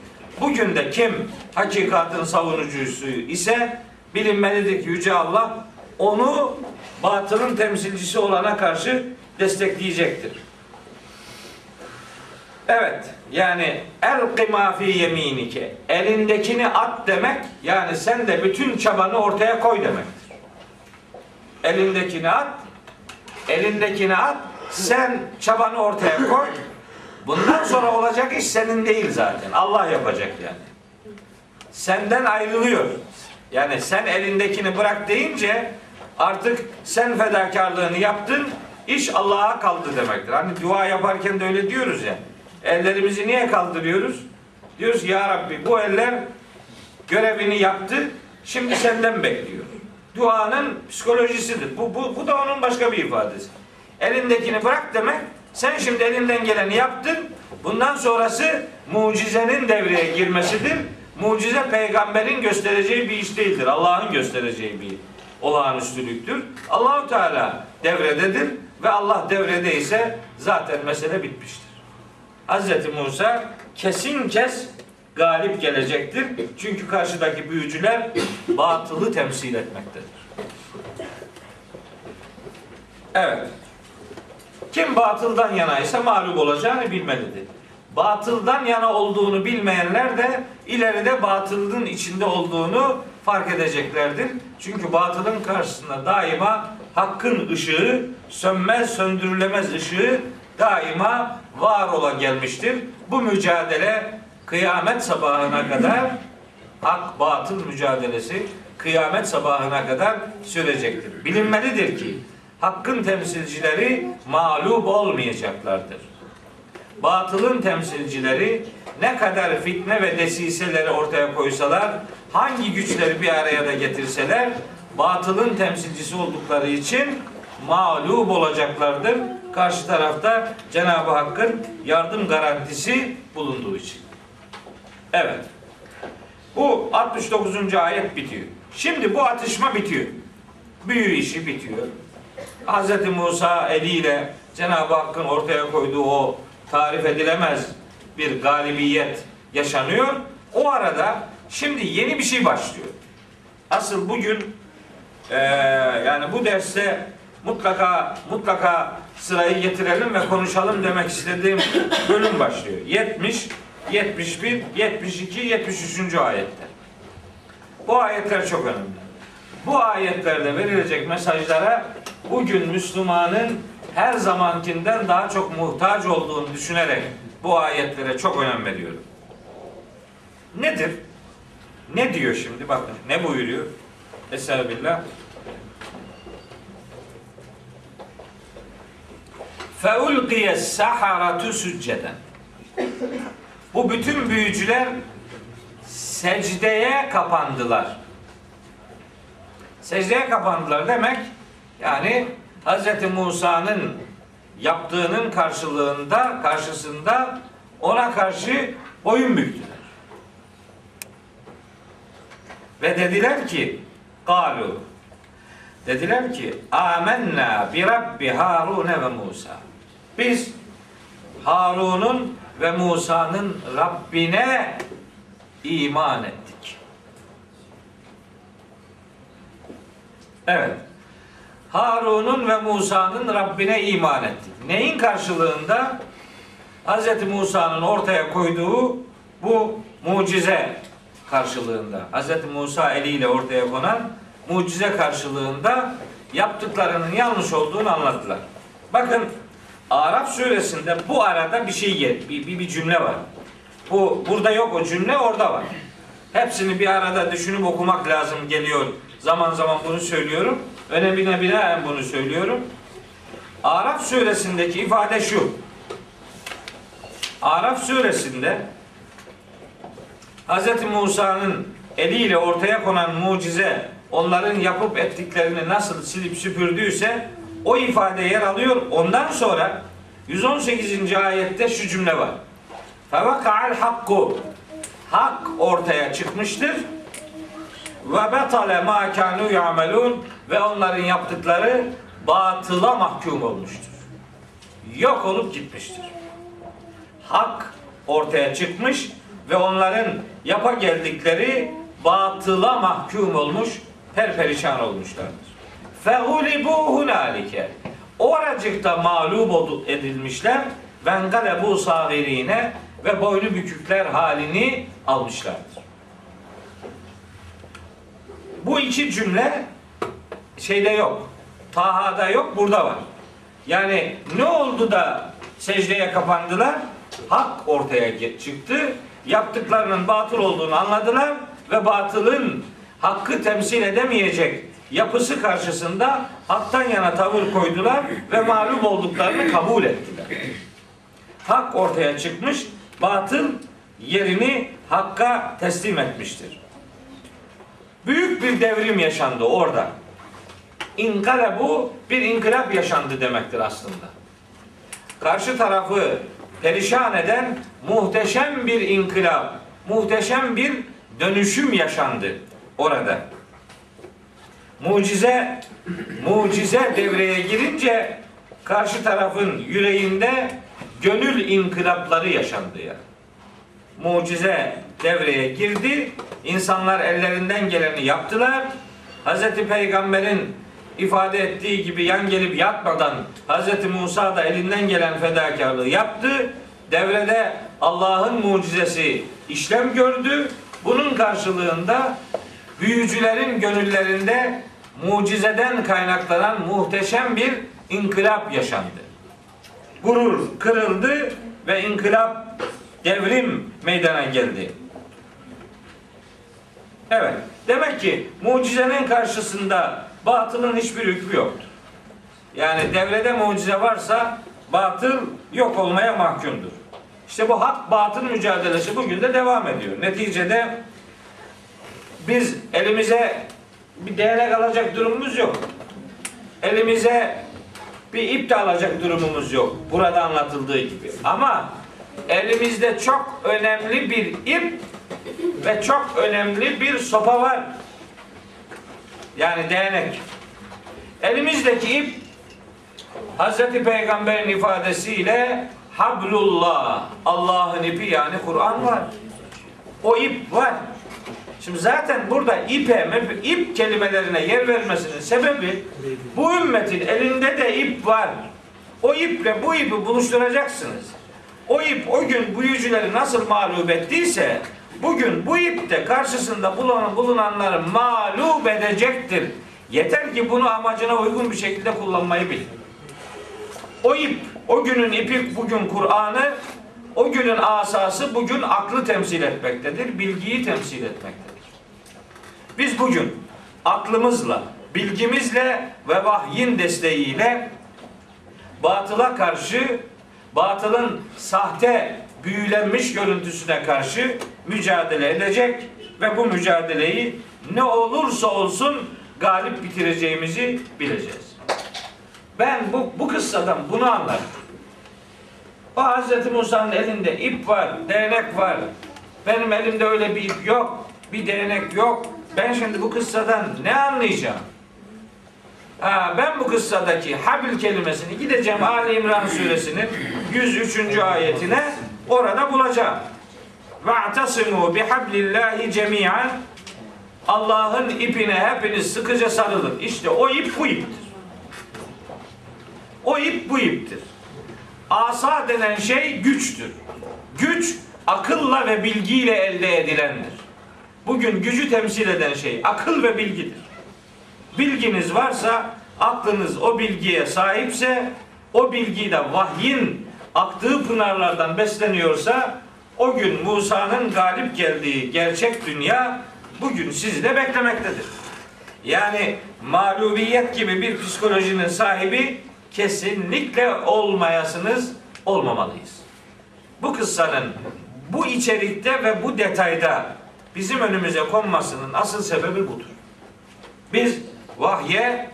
A: Bugün de kim hakikatin savunucusu ise bilinmelidir ki Yüce Allah onu batılın temsilcisi olana karşı destekleyecektir. Evet, yani el ma fi yeminike. Elindekini at demek, yani sen de bütün çabanı ortaya koy demektir. Elindekini at, elindekini at, sen çabanı ortaya koy. Bundan sonra olacak iş senin değil zaten. Allah yapacak yani. Senden ayrılıyor. Yani sen elindekini bırak deyince artık sen fedakarlığını yaptın, iş Allah'a kaldı demektir. Hani dua yaparken de öyle diyoruz ya. Ellerimizi niye kaldırıyoruz? Diyoruz ya Rabbi bu eller görevini yaptı. Şimdi senden bekliyor. Duanın psikolojisidir. Bu, bu, bu da onun başka bir ifadesi. Elindekini bırak demek. Sen şimdi elinden geleni yaptın. Bundan sonrası mucizenin devreye girmesidir. Mucize peygamberin göstereceği bir iş değildir. Allah'ın göstereceği bir olağanüstülüktür. Allahu Teala devrededir ve Allah devredeyse zaten mesele bitmiştir. Hz. Musa kesin kes galip gelecektir. Çünkü karşıdaki büyücüler batılı temsil etmektedir. Evet. Kim batıldan yana ise mağlup olacağını bilmelidir. Batıldan yana olduğunu bilmeyenler de ileride batılın içinde olduğunu fark edeceklerdir. Çünkü batılın karşısında daima hakkın ışığı, sönmez söndürülemez ışığı daima var ola gelmiştir. Bu mücadele kıyamet sabahına kadar hak batıl mücadelesi kıyamet sabahına kadar sürecektir. Bilinmelidir ki hakkın temsilcileri mağlup olmayacaklardır. Batılın temsilcileri ne kadar fitne ve desiseleri ortaya koysalar, hangi güçleri bir araya da getirseler, batılın temsilcisi oldukları için mağlup olacaklardır. Karşı tarafta Cenab-ı Hakk'ın yardım garantisi bulunduğu için. Evet. Bu 69. ayet bitiyor. Şimdi bu atışma bitiyor. Büyü işi bitiyor. Hz. Musa eliyle Cenab-ı Hakk'ın ortaya koyduğu o tarif edilemez bir galibiyet yaşanıyor. O arada şimdi yeni bir şey başlıyor. Asıl bugün eee, yani bu derste mutlaka mutlaka sırayı getirelim ve konuşalım demek istediğim bölüm başlıyor. 70, 71, 72, 73. ayetler. Bu ayetler çok önemli. Bu ayetlerde verilecek mesajlara bugün Müslümanın her zamankinden daha çok muhtaç olduğunu düşünerek bu ayetlere çok önem veriyorum. Nedir? Ne diyor şimdi? Bakın ne buyuruyor? Estağfirullah. فَاُلْقِيَ السَّحَرَةُ سُجَّدًا Bu bütün büyücüler secdeye kapandılar. Secdeye kapandılar demek yani Hz. Musa'nın yaptığının karşılığında karşısında ona karşı boyun büktüler. Ve dediler ki galu dediler ki amennâ bi rabbi Harun ve Musa. biz Harun'un ve Musa'nın Rabbine iman ettik. Evet. Harun'un ve Musa'nın Rabbine iman ettik. Neyin karşılığında? Hz. Musa'nın ortaya koyduğu bu mucize karşılığında. Hz. Musa eliyle ortaya konan mucize karşılığında yaptıklarının yanlış olduğunu anlattılar. Bakın Araf suresinde bu arada bir şey yer, bir, bir, bir cümle var. Bu burada yok o cümle orada var. Hepsini bir arada düşünüp okumak lazım geliyor. Zaman zaman bunu söylüyorum. Önemine binaen bunu söylüyorum. Araf suresindeki ifade şu. Araf suresinde Hz. Musa'nın eliyle ortaya konan mucize onların yapıp ettiklerini nasıl silip süpürdüyse o ifade yer alıyor. Ondan sonra 118. ayette şu cümle var. Fevaka'al hakku Hak ortaya çıkmıştır. Ve betale ma kanu yamelun ve onların yaptıkları batıla mahkum olmuştur. Yok olup gitmiştir. Hak ortaya çıkmış ve onların yapa geldikleri batıla mahkum olmuş, perperişan olmuşlardır. Fehulibu hunalike. Oracıkta mağlup edilmişler. Ve bu sagirine ve boynu bükükler halini almışlardır. Bu iki cümle şeyde yok. Taha'da yok, burada var. Yani ne oldu da secdeye kapandılar? Hak ortaya çıktı. Yaptıklarının batıl olduğunu anladılar ve batılın hakkı temsil edemeyecek yapısı karşısında haktan yana tavır koydular ve mağlup olduklarını kabul ettiler. Hak ortaya çıkmış, batıl yerini hakka teslim etmiştir. Büyük bir devrim yaşandı orada. bu bir inkılap yaşandı demektir aslında. Karşı tarafı perişan eden muhteşem bir inkılap, muhteşem bir dönüşüm yaşandı orada. Mucize mucize devreye girince karşı tarafın yüreğinde gönül inkılapları yaşandı ya. mucize devreye girdi. İnsanlar ellerinden geleni yaptılar. Hz. Peygamber'in ifade ettiği gibi yan gelip yatmadan Hz. Musa da elinden gelen fedakarlığı yaptı. Devrede Allah'ın mucizesi işlem gördü. Bunun karşılığında büyücülerin gönüllerinde mucizeden kaynaklanan muhteşem bir inkılap yaşandı. Gurur kırıldı ve inkılap devrim meydana geldi. Evet. Demek ki mucizenin karşısında batılın hiçbir hükmü yoktur. Yani devrede mucize varsa batıl yok olmaya mahkumdur. İşte bu hak batıl mücadelesi bugün de devam ediyor. Neticede biz elimize bir değnek alacak durumumuz yok. Elimize bir ip de alacak durumumuz yok. Burada anlatıldığı gibi. Ama elimizde çok önemli bir ip ve çok önemli bir sopa var. Yani değnek. Elimizdeki ip Hazreti Peygamber'in ifadesiyle hablullah Allah'ın ipi yani Kur'an var. O ip var. Şimdi zaten burada ipe, ip kelimelerine yer vermesinin sebebi bu ümmetin elinde de ip var. O iple bu ipi buluşturacaksınız. O ip o gün büyücüleri nasıl mağlup ettiyse bugün bu ip de karşısında bulunan, bulunanları mağlup edecektir. Yeter ki bunu amacına uygun bir şekilde kullanmayı bil. O ip, o günün ipi bugün Kur'an'ı, o günün asası bugün aklı temsil etmektedir, bilgiyi temsil etmektedir. Biz bugün aklımızla, bilgimizle ve vahyin desteğiyle batıla karşı, batılın sahte, büyülenmiş görüntüsüne karşı mücadele edecek ve bu mücadeleyi ne olursa olsun galip bitireceğimizi bileceğiz. Ben bu, bu kıssadan bunu anladım. O Hz. Musa'nın elinde ip var, değnek var. Benim elimde öyle bir ip yok, bir değnek yok. Ben şimdi bu kıssadan ne anlayacağım? Ha, ben bu kıssadaki habil kelimesini gideceğim Ali İmran suresinin 103. ayetine orada bulacağım. Ve'tasimu bihablillahi cemi'an Allah'ın ipine hepiniz sıkıca sarılın. İşte o ip bu iptir. O ip bu iptir. Asa denen şey güçtür. Güç akılla ve bilgiyle elde edilendir. Bugün gücü temsil eden şey akıl ve bilgidir. Bilginiz varsa, aklınız o bilgiye sahipse, o bilgi de vahyin aktığı pınarlardan besleniyorsa, o gün Musa'nın galip geldiği gerçek dünya bugün sizi de beklemektedir. Yani mağlubiyet gibi bir psikolojinin sahibi kesinlikle olmayasınız, olmamalıyız. Bu kıssanın bu içerikte ve bu detayda bizim önümüze konmasının asıl sebebi budur. Biz vahye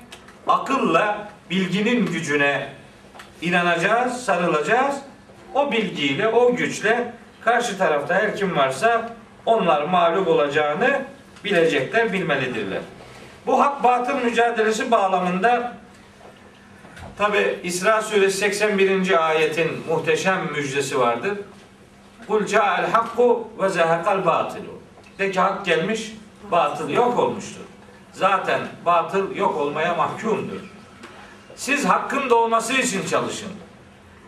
A: akılla bilginin gücüne inanacağız, sarılacağız. O bilgiyle, o güçle karşı tarafta her kim varsa onlar mağlup olacağını bilecekler, bilmelidirler. Bu hak batıl mücadelesi bağlamında tabi İsra suresi 81. ayetin muhteşem müjdesi vardır. Kul ca'el hakku ve zehekal batilu. De hak gelmiş, batıl yok olmuştur. Zaten batıl yok olmaya mahkumdur. Siz hakkın doğması için çalışın.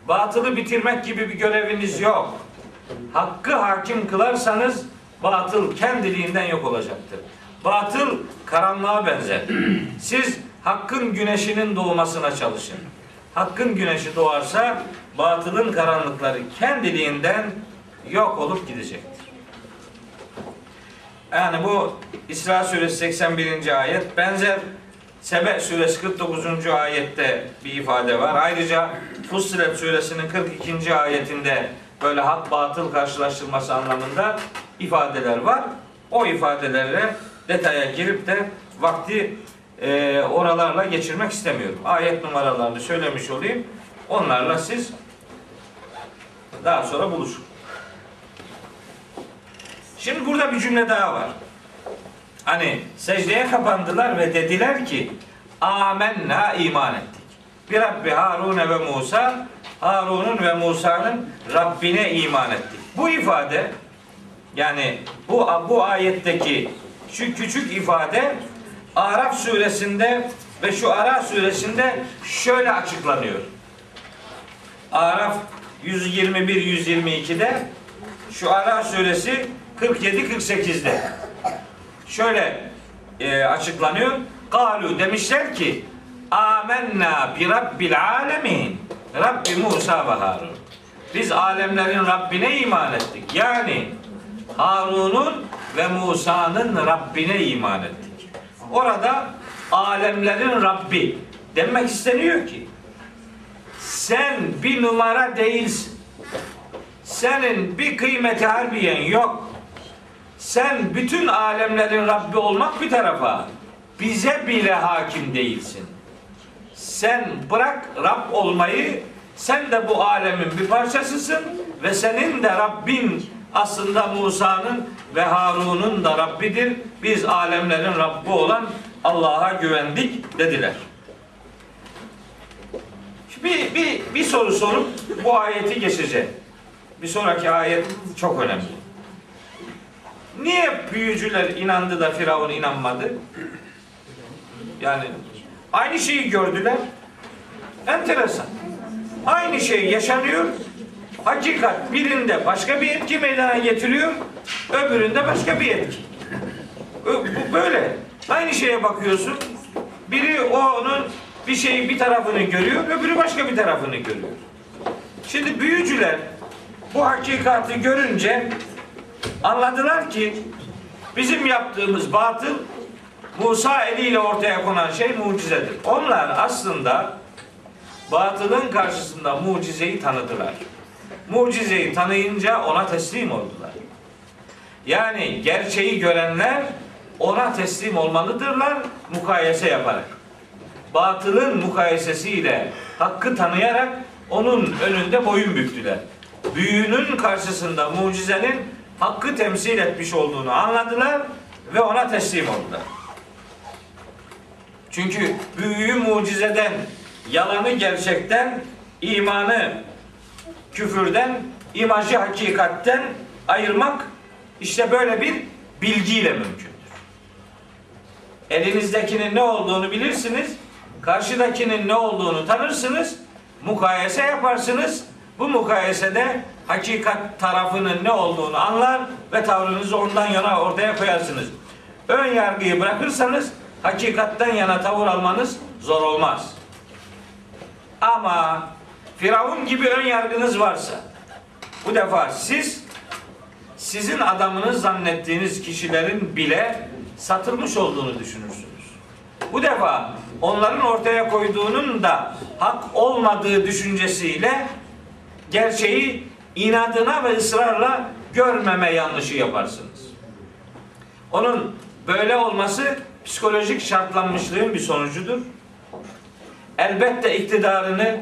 A: Batılı bitirmek gibi bir göreviniz yok. Hakkı hakim kılarsanız batıl kendiliğinden yok olacaktır. Batıl karanlığa benzer. Siz hakkın güneşinin doğmasına çalışın. Hakkın güneşi doğarsa batılın karanlıkları kendiliğinden yok olup gidecektir. Yani bu İsra suresi 81. ayet benzer Sebe suresi 49. ayette bir ifade var. Ayrıca Fussilet suresinin 42. ayetinde böyle hak batıl karşılaştırması anlamında ifadeler var. O ifadelerle detaya girip de vakti e, oralarla geçirmek istemiyorum. Ayet numaralarını söylemiş olayım. Onlarla siz daha sonra buluşun. Şimdi burada bir cümle daha var. Hani secdeye kapandılar ve dediler ki amenna iman ettik. Bir Rabbi Harun ve Musa Harun'un ve Musa'nın Rabbine iman ettik. Bu ifade Yani bu bu ayetteki şu küçük ifade Araf suresinde ve şu Ara suresinde şöyle açıklanıyor. Araf 121 122'de şu Ara suresi 47 48'de şöyle e, açıklanıyor. Galu demişler ki Amenna bi rabbil alemin. Rabbi Musa ve Harun. Biz alemlerin Rabbine iman ettik. Yani Harun'un ve Musa'nın Rabbine iman ettik. Orada alemlerin Rabbi demek isteniyor ki sen bir numara değilsin. Senin bir kıymeti harbiyen yok. Sen bütün alemlerin Rabbi olmak bir tarafa bize bile hakim değilsin. Sen bırak Rab olmayı sen de bu alemin bir parçasısın ve senin de Rabbin aslında Musa'nın ve Harun'un da Rabbidir. Biz alemlerin Rabbi olan Allah'a güvendik dediler. Bir, bir, bir soru sorup bu ayeti geçeceğim. Bir sonraki ayet çok önemli. Niye büyücüler inandı da Firavun inanmadı? Yani aynı şeyi gördüler. Enteresan. Aynı şey yaşanıyor. Hakikat birinde başka bir etki meydana getiriyor, öbüründe başka bir etki. Bu böyle. Aynı şeye bakıyorsun. Biri onun bir şeyi bir tarafını görüyor, öbürü başka bir tarafını görüyor. Şimdi büyücüler bu hakikati görünce anladılar ki bizim yaptığımız batıl Musa eliyle ortaya konan şey mucizedir. Onlar aslında batılın karşısında mucizeyi tanıdılar. Mucizeyi tanıyınca ona teslim oldular. Yani gerçeği görenler ona teslim olmalıdırlar mukayese yaparak. Batılın mukayesesiyle hakkı tanıyarak onun önünde boyun büktüler. Büyünün karşısında mucizenin hakkı temsil etmiş olduğunu anladılar ve ona teslim oldular. Çünkü büyüyü mucizeden, yalanı gerçekten, imanı küfürden, imajı hakikatten ayırmak işte böyle bir bilgiyle mümkündür. Elinizdekinin ne olduğunu bilirsiniz, karşıdakinin ne olduğunu tanırsınız, mukayese yaparsınız. Bu mukayesede hakikat tarafının ne olduğunu anlar ve tavrınızı ondan yana ortaya koyarsınız. Ön yargıyı bırakırsanız hakikatten yana tavır almanız zor olmaz. Ama Firavun gibi ön yargınız varsa bu defa siz sizin adamınız zannettiğiniz kişilerin bile satılmış olduğunu düşünürsünüz. Bu defa onların ortaya koyduğunun da hak olmadığı düşüncesiyle gerçeği inadına ve ısrarla görmeme yanlışı yaparsınız. Onun böyle olması psikolojik şartlanmışlığın bir sonucudur. Elbette iktidarını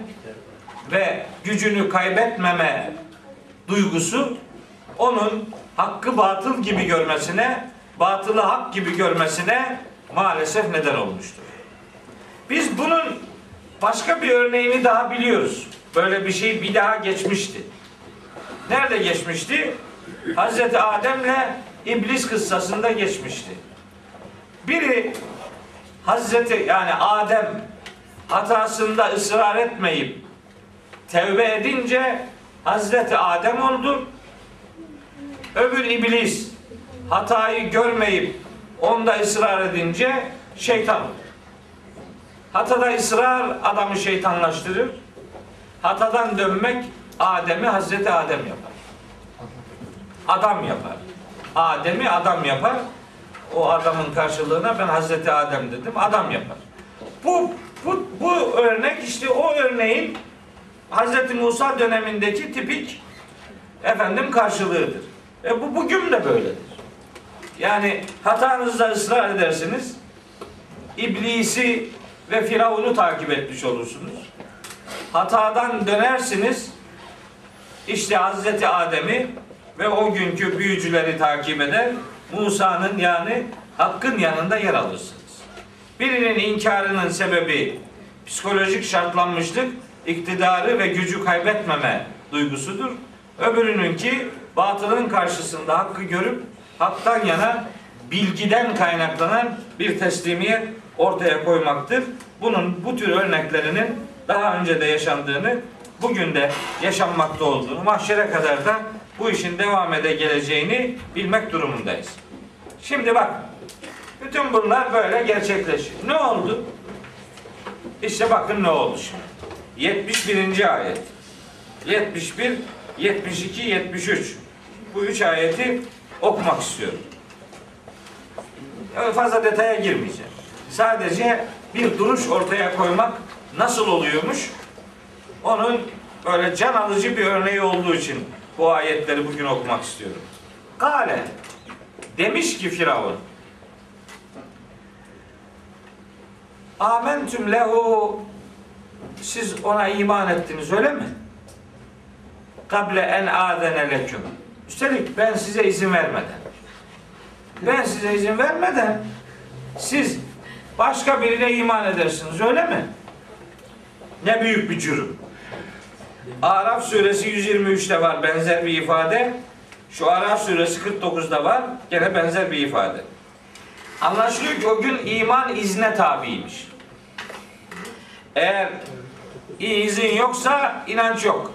A: ve gücünü kaybetmeme duygusu onun hakkı batıl gibi görmesine, batılı hak gibi görmesine maalesef neden olmuştur. Biz bunun başka bir örneğini daha biliyoruz. Böyle bir şey bir daha geçmişti. Nerede geçmişti? Hazreti Adem'le İblis kıssasında geçmişti. Biri Hazreti yani Adem hatasında ısrar etmeyip tevbe edince Hazreti Adem oldu. Öbür iblis hatayı görmeyip onda ısrar edince şeytan oldu. Hatada ısrar adamı şeytanlaştırır. Hatadan dönmek Adem'i Hazreti Adem yapar. Adam yapar. Adem'i adam yapar. O adamın karşılığına ben Hazreti Adem dedim. Adam yapar. Bu bu bu örnek işte o örneğin Hazreti Musa dönemindeki tipik efendim karşılığıdır. E bu bugün de böyledir. Yani hatanızda ısrar edersiniz. İblisi ve Firavun'u takip etmiş olursunuz. Hatadan dönersiniz. İşte Hazreti Adem'i ve o günkü büyücüleri takip eder. Musa'nın yani hakkın yanında yer alırsınız. Birinin inkarının sebebi psikolojik şartlanmışlık, iktidarı ve gücü kaybetmeme duygusudur. Öbürününki batılın karşısında hakkı görüp haktan yana bilgiden kaynaklanan bir teslimiyet ortaya koymaktır. Bunun bu tür örneklerinin daha önce de yaşandığını, bugün de yaşanmakta olduğunu, mahşere kadar da bu işin devam ede geleceğini bilmek durumundayız. Şimdi bak, bütün bunlar böyle gerçekleşiyor. Ne oldu? İşte bakın ne oldu şimdi. 71. ayet. 71, 72, 73. Bu üç ayeti okumak istiyorum. Fazla detaya girmeyeceğim. Sadece bir duruş ortaya koymak nasıl oluyormuş? Onun böyle can alıcı bir örneği olduğu için bu ayetleri bugün okumak istiyorum. Kale demiş ki Firavun Amentüm lehu siz ona iman ettiniz öyle mi? Kable en adene leküm. Üstelik ben size izin vermeden. Ben size izin vermeden siz başka birine iman edersiniz öyle mi? Ne büyük bir cürüm. Araf suresi 123'te var benzer bir ifade. Şu Araf suresi 49'da var gene benzer bir ifade. Anlaşılıyor ki o gün iman izne tabiymiş. Eğer izin yoksa inanç yok.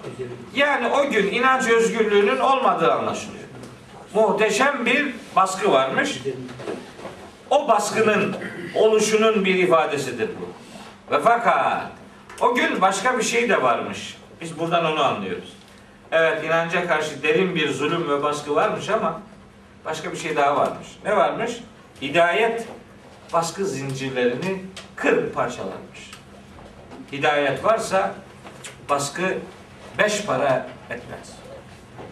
A: Yani o gün inanç özgürlüğünün olmadığı anlaşılıyor. Muhteşem bir baskı varmış. O baskının oluşunun bir ifadesidir bu. Ve fakat o gün başka bir şey de varmış. Biz buradan onu anlıyoruz. Evet inanca karşı derin bir zulüm ve baskı varmış ama başka bir şey daha varmış. Ne varmış? Hidayet baskı zincirlerini kırıp parçalanmış. Hidayet varsa baskı beş para etmez.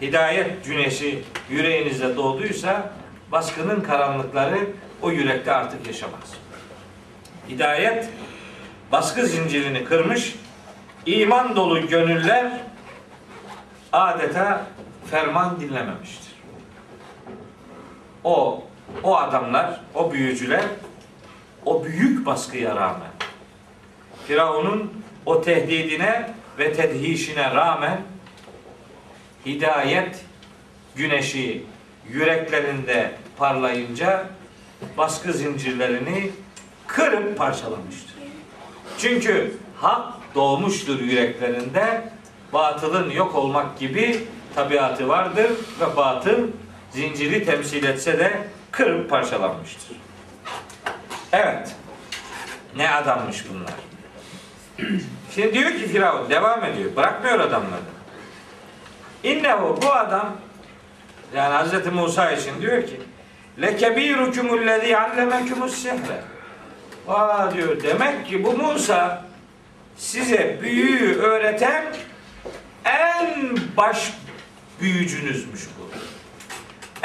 A: Hidayet güneşi yüreğinizde doğduysa baskının karanlıkları o yürekte artık yaşamaz. Hidayet baskı zincirini kırmış, iman dolu gönüller adeta ferman dinlememiştir. O o adamlar, o büyücüler o büyük baskıya rağmen Firavun'un o tehdidine ve tedhişine rağmen hidayet güneşi yüreklerinde parlayınca baskı zincirlerini kırıp parçalamıştır. Çünkü hak doğmuştur yüreklerinde, batılın yok olmak gibi tabiatı vardır ve batıl zinciri temsil etse de kırıp parçalanmıştır. Evet. Ne adammış bunlar. Şimdi diyor ki Firavun devam ediyor. Bırakmıyor adamları. İnnehu bu adam yani Hz. Musa için diyor ki lekebirukumüllezî allemekumus sihre Aa diyor demek ki bu Musa size büyüyü öğreten en baş büyücünüzmüş bu.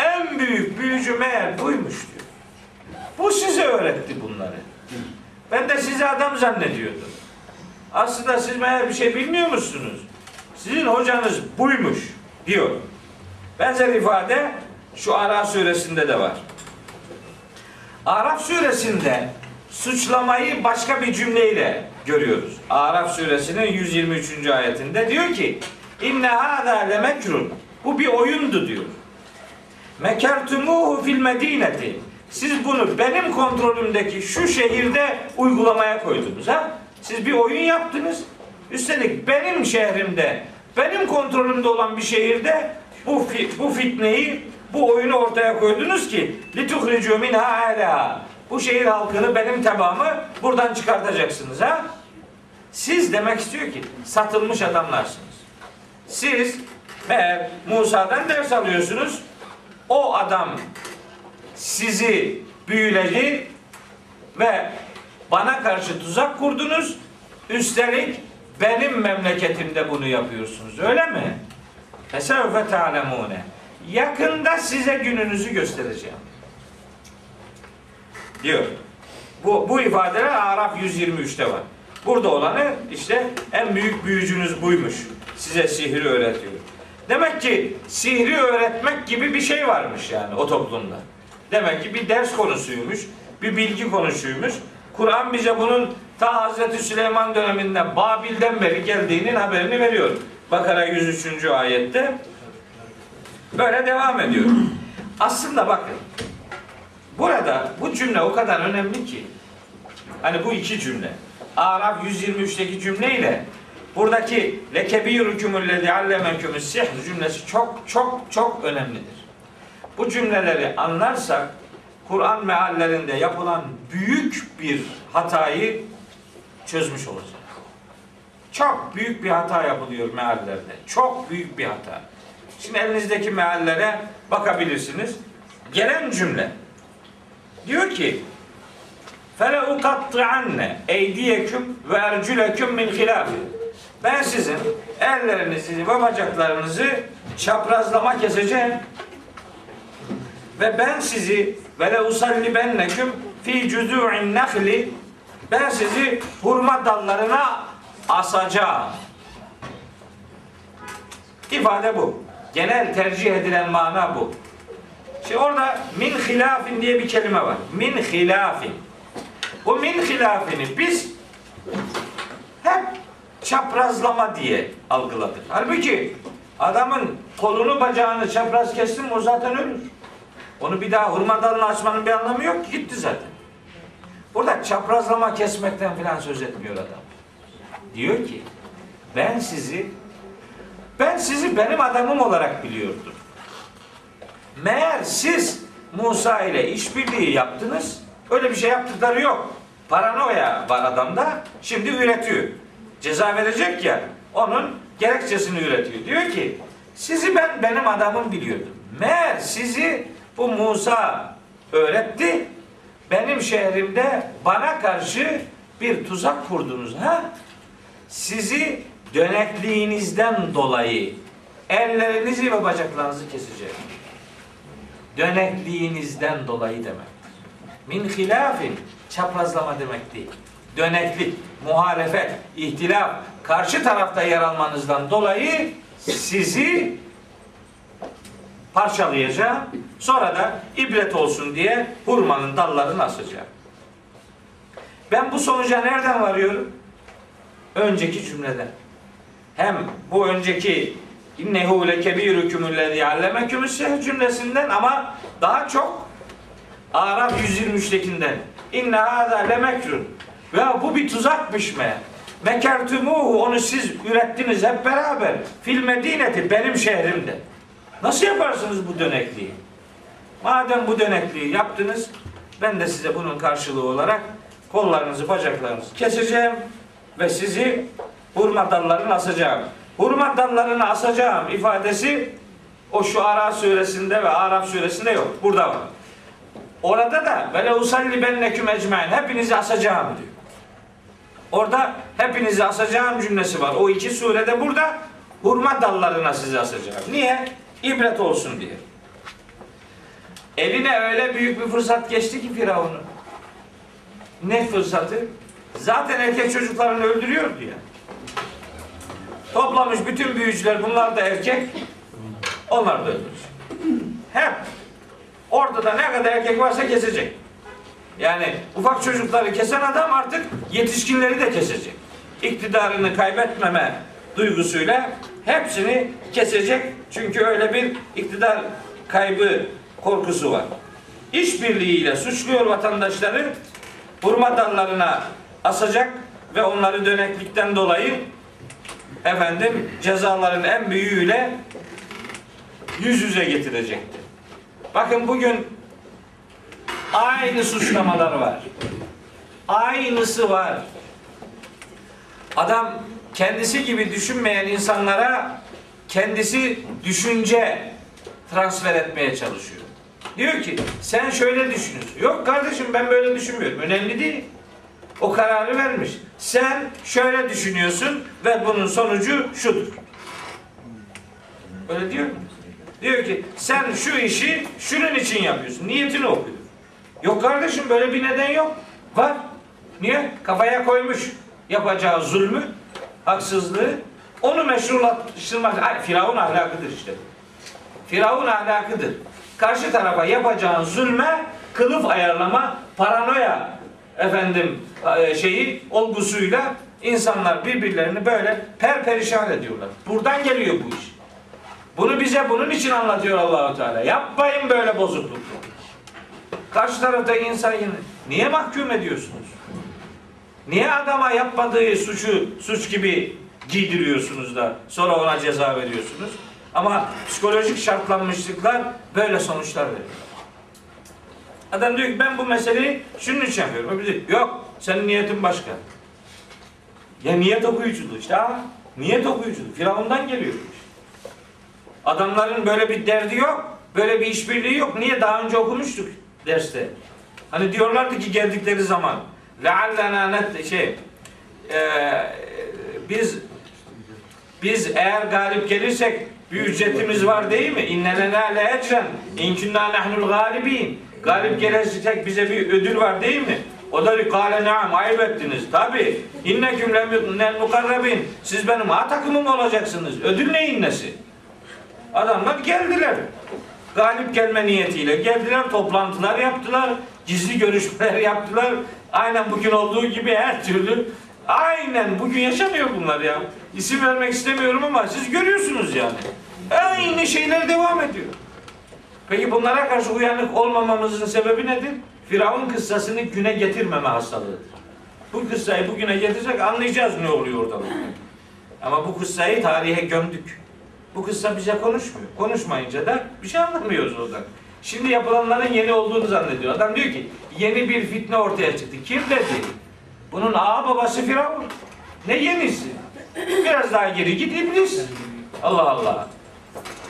A: En büyük büyücü meğer buymuş diyor. Bu size öğretti bunları. Ben de sizi adam zannediyordum. Aslında siz meğer bir şey bilmiyor musunuz? Sizin hocanız buymuş diyor. Benzer ifade şu Araf suresinde de var. Araf suresinde suçlamayı başka bir cümleyle görüyoruz. Araf suresinin 123. ayetinde diyor ki İnne hâzâ lemekrun Bu bir oyundu diyor. Mekertumuhu fil medineti Siz bunu benim kontrolümdeki şu şehirde uygulamaya koydunuz ha? Siz bir oyun yaptınız. Üstelik benim şehrimde, benim kontrolümde olan bir şehirde bu bu fitneyi, bu oyunu ortaya koydunuz ki lituhricu minha. Bu şehir halkını benim tebamı buradan çıkartacaksınız ha? Siz demek istiyor ki satılmış adamlarsınız. Siz meğer Musa'dan ders alıyorsunuz. O adam sizi büyüledi ve bana karşı tuzak kurdunuz. Üstelik benim memleketimde bunu yapıyorsunuz. Öyle mi? Fesevfe ta'lemune. Yakında size gününüzü göstereceğim. Diyor. Bu, bu ifadeler Araf 123'te var. Burada olanı işte en büyük büyücünüz buymuş. Size sihri öğretiyor. Demek ki sihri öğretmek gibi bir şey varmış yani o toplumda. Demek ki bir ders konusuymuş, bir bilgi konusuymuş. Kur'an bize bunun ta Hazreti Süleyman döneminde Babil'den beri geldiğinin haberini veriyor. Bakara 103. ayette Böyle devam ediyor. Aslında bakın. Burada bu cümle o kadar önemli ki. Hani bu iki cümle. Araf 123'teki cümleyle buradaki lekebirükümüllezi allemekümüs sihr cümlesi çok çok çok önemlidir. Bu cümleleri anlarsak Kur'an meallerinde yapılan büyük bir hatayı çözmüş olacağız. Çok büyük bir hata yapılıyor meallerde. Çok büyük bir hata. Şimdi elinizdeki meallere bakabilirsiniz. Gelen cümle diyor ki Fele ukatti'anne eydiyeküm ve ercüleküm min hilaf. Ben sizin ellerinizi ve bacaklarınızı çaprazlama keseceğim. Ve ben sizi ve le usallibenneküm fi cüzû'in nehli ben sizi hurma dallarına asacağım. İfade bu. Genel tercih edilen mana bu. Şimdi orada min hilafin diye bir kelime var. Min hilafin. Bu min hilafini biz hep çaprazlama diye algıladık. Halbuki adamın kolunu bacağını çapraz kestim o zaten ölür. Onu bir daha hurma dalını açmanın bir anlamı yok gitti zaten. Burada çaprazlama kesmekten filan söz etmiyor adam. Diyor ki ben sizi ben sizi benim adamım olarak biliyordum. Meğer siz Musa ile işbirliği yaptınız. Öyle bir şey yaptıkları yok. Paranoya var adamda. Şimdi üretiyor. Ceza verecek ya. Onun gerekçesini üretiyor. Diyor ki sizi ben benim adamım biliyordum. Meğer sizi bu Musa öğretti. Benim şehrimde bana karşı bir tuzak kurdunuz ha? Sizi dönekliğinizden dolayı ellerinizi ve bacaklarınızı keseceğim. Dönekliğinizden dolayı demek. Min hilafin çaprazlama demek değil. Döneklik, muhalefet, ihtilaf, karşı tarafta yer almanızdan dolayı sizi parçalayacağım. Sonra da ibret olsun diye hurmanın dallarını asacağım. Ben bu sonuca nereden varıyorum? Önceki cümleden. Hem bu önceki innehu lekebirükümüllezî allemekümüs sihr cümlesinden ama daha çok Araf 123'tekinden. İnne hâzâ lemekrun. Ya bu bir tuzakmış mı? Mekertumuhu onu siz ürettiniz hep beraber. Fil medineti benim şehrimde. Nasıl yaparsınız bu dönekliği? Madem bu dönekliği yaptınız, ben de size bunun karşılığı olarak kollarınızı, bacaklarınızı keseceğim ve sizi hurma dallarına asacağım. Hurma dallarına asacağım ifadesi o şu Ara suresinde ve Arap suresinde yok. Burada var. Orada da böyle usalli benneküm ecmain hepinizi asacağım diyor. Orada hepinizi asacağım cümlesi var. O iki surede burada hurma dallarına sizi asacağım. Niye? İbret olsun diye. Eline öyle büyük bir fırsat geçti ki Firavun'un. Ne fırsatı? Zaten erkek çocuklarını öldürüyordu ya. Toplamış bütün büyücüler bunlar da erkek. Onlar da öldürecek. Hep orada da ne kadar erkek varsa kesecek. Yani ufak çocukları kesen adam artık yetişkinleri de kesecek. İktidarını kaybetmeme duygusuyla hepsini kesecek. Çünkü öyle bir iktidar kaybı korkusu var. İşbirliğiyle suçluyor vatandaşları hurma dallarına asacak ve onları döneklikten dolayı efendim cezaların en büyüğüyle yüz yüze getirecekti. Bakın bugün aynı suçlamalar var. Aynısı var. Adam kendisi gibi düşünmeyen insanlara kendisi düşünce transfer etmeye çalışıyor. Diyor ki sen şöyle düşünüyorsun. Yok kardeşim ben böyle düşünmüyorum. Önemli değil. O kararı vermiş. Sen şöyle düşünüyorsun ve bunun sonucu şudur. Öyle diyor mu? Diyor ki sen şu işi şunun için yapıyorsun. Niyetini okuyor. Yok kardeşim böyle bir neden yok. Var. Niye? Kafaya koymuş yapacağı zulmü, haksızlığı. Onu meşrulaştırmak. Ay, Firavun ahlakıdır işte. Firavun ahlakıdır. Karşı tarafa yapacağın zulme kılıf ayarlama, paranoya efendim e, şeyi olgusuyla insanlar birbirlerini böyle perperişan ediyorlar. Buradan geliyor bu iş. Bunu bize bunun için anlatıyor Allahu Teala. Yapmayın böyle bozukluk. Karşı tarafta insan. Niye mahkum ediyorsunuz? Niye adama yapmadığı suçu suç gibi giydiriyorsunuz da sonra ona ceza veriyorsunuz? Ama psikolojik şartlanmışlıklar böyle sonuçlar veriyor. Adam diyor ki ben bu meseleyi şunun için yapıyorum. Öbürü diyor, Yok senin niyetin başka. Ya niyet okuyuculuğu işte ha. Niyet okuyuculuğu. Firavundan geliyor. Adamların böyle bir derdi yok. Böyle bir işbirliği yok. Niye? Daha önce okumuştuk derste. Hani diyorlardı ki geldikleri zaman leallena net şey e, biz biz eğer galip gelirsek bir ücretimiz var değil mi? İnne lena le ecren in kunna nahnul galibin. Galip gelirsek bize bir ödül var değil mi? O da bir kâle naam ayıp ettiniz. Tabi. İnneküm lemel mukarrabin. Siz benim A takımım olacaksınız. Ödül neyin nesi? Adamlar geldiler. Galip gelme niyetiyle geldiler, toplantılar yaptılar, gizli görüşmeler yaptılar. Aynen bugün olduğu gibi her türlü. Aynen bugün yaşanıyor bunlar ya. İsim vermek istemiyorum ama siz görüyorsunuz yani. Aynı şeyler devam ediyor. Peki bunlara karşı uyanık olmamamızın sebebi nedir? Firavun kıssasını güne getirmeme hastalığıdır. Bu kıssayı bugüne getirsek anlayacağız ne oluyor orada. Ama bu kıssayı tarihe gömdük. Bu kıssa bize konuşmuyor. Konuşmayınca da bir şey anlamıyoruz oradan. Şimdi yapılanların yeni olduğunu zannediyor. Adam diyor ki yeni bir fitne ortaya çıktı. Kim dedi? Bunun ağa babası Firavun. Ne yenisi? Biraz daha geri git iblis. Allah Allah.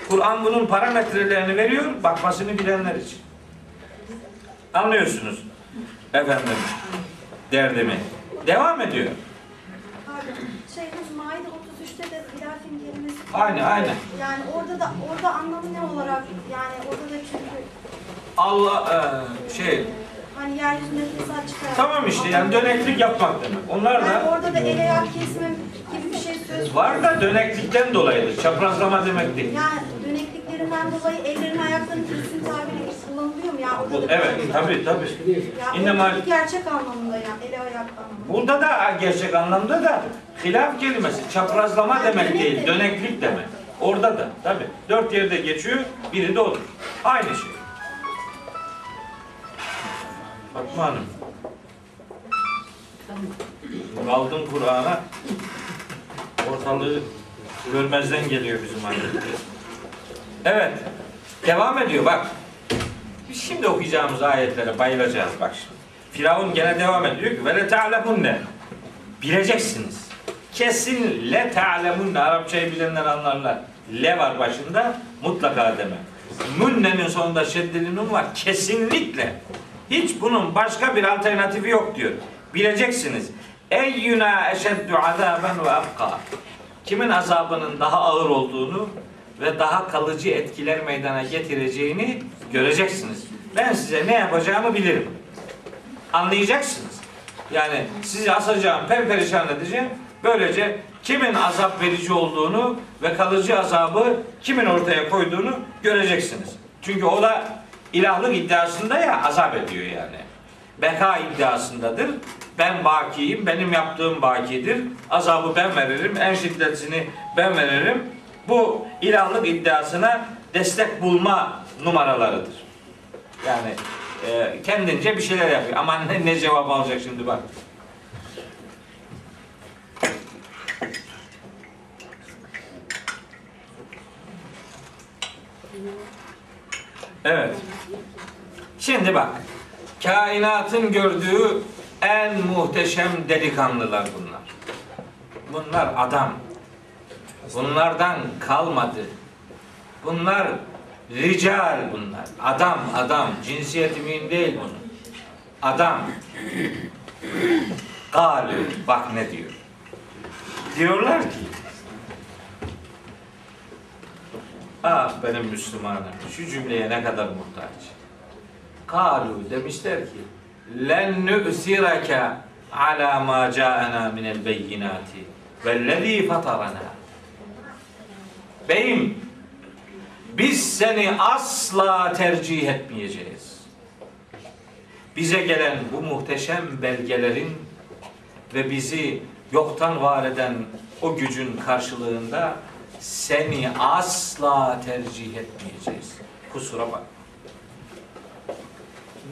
A: Kur'an bunun parametrelerini veriyor. Bakmasını bilenler için. Anlıyorsunuz. Efendim. Derdimi. Devam ediyor.
D: Pardon, şey Maide 33'te de hilafin kelimesi.
A: Aynen, aynen.
D: Yani orada da orada anlamı ne olarak yani orada da çünkü
A: Allah e, şey
D: hani yeryüzünde fesat çıkaran.
A: tamam işte yani döneklik yapmak demek. Onlar
D: Yani
A: da
D: orada da el ayak kesme gibi bir şey söz
A: var da döneklikten dolayıdır. Çaprazlama demek değil.
D: Yani dönekliklerinden dolayı ellerin ayaklarının kesin tabiri kullanılıyor mu? Yani orada da
A: Evet tabi tabi.
D: Yani
A: İnnemal-
D: orada bir gerçek anlamında yani el ayak anlamında.
A: Burada da gerçek anlamda da hilaf kelimesi çaprazlama
D: Yani
A: demek
D: dönek
A: değil,
D: de-
A: döneklik demek. Orada da tabi. Dört yerde geçiyor, biri de olur. Aynı şey. Fatma Hanım. Kaldım Kur'an'a. Ortalığı görmezden geliyor bizim anne. Evet. Devam ediyor bak. Biz şimdi okuyacağımız ayetlere bayılacağız bak şimdi. Firavun gene devam ediyor ki ve le ta'lemunne. Bileceksiniz. Kesin le ta'lemunne. Arapçayı bilenler anlarlar. Le var başında mutlaka demek. Münnenin sonunda şeddeli nun var. Kesinlikle. Hiç bunun başka bir alternatifi yok diyor. Bileceksiniz. Eyyuna eşeddu azaben ve abka. Kimin azabının daha ağır olduğunu ve daha kalıcı etkiler meydana getireceğini göreceksiniz. Ben size ne yapacağımı bilirim. Anlayacaksınız. Yani sizi asacağım, perperişan edeceğim. Böylece kimin azap verici olduğunu ve kalıcı azabı kimin ortaya koyduğunu göreceksiniz. Çünkü o da ilahlık iddiasında ya azap ediyor yani. Beka iddiasındadır. Ben bakiyim, benim yaptığım bakidir. Azabı ben veririm, en şiddetini ben veririm. Bu ilahlık iddiasına destek bulma numaralarıdır. Yani e, kendince bir şeyler yapıyor. Ama ne, ne cevap alacak şimdi bak. Evet. Şimdi bak. Kainatın gördüğü en muhteşem delikanlılar bunlar. Bunlar adam. Bunlardan kalmadı. Bunlar rical bunlar. Adam, adam. Cinsiyeti mühim değil bunun. Adam. Galü. Bak ne diyor. Diyorlar ki Ah benim Müslümanım. Şu cümleye ne kadar muhtaç. Kalu demişler ki len nü'sireke ala ma ca'ana minel beyinati vellezî fatarana Beyim biz seni asla tercih etmeyeceğiz. Bize gelen bu muhteşem belgelerin ve bizi yoktan var eden o gücün karşılığında seni asla tercih etmeyeceğiz. Kusura bak.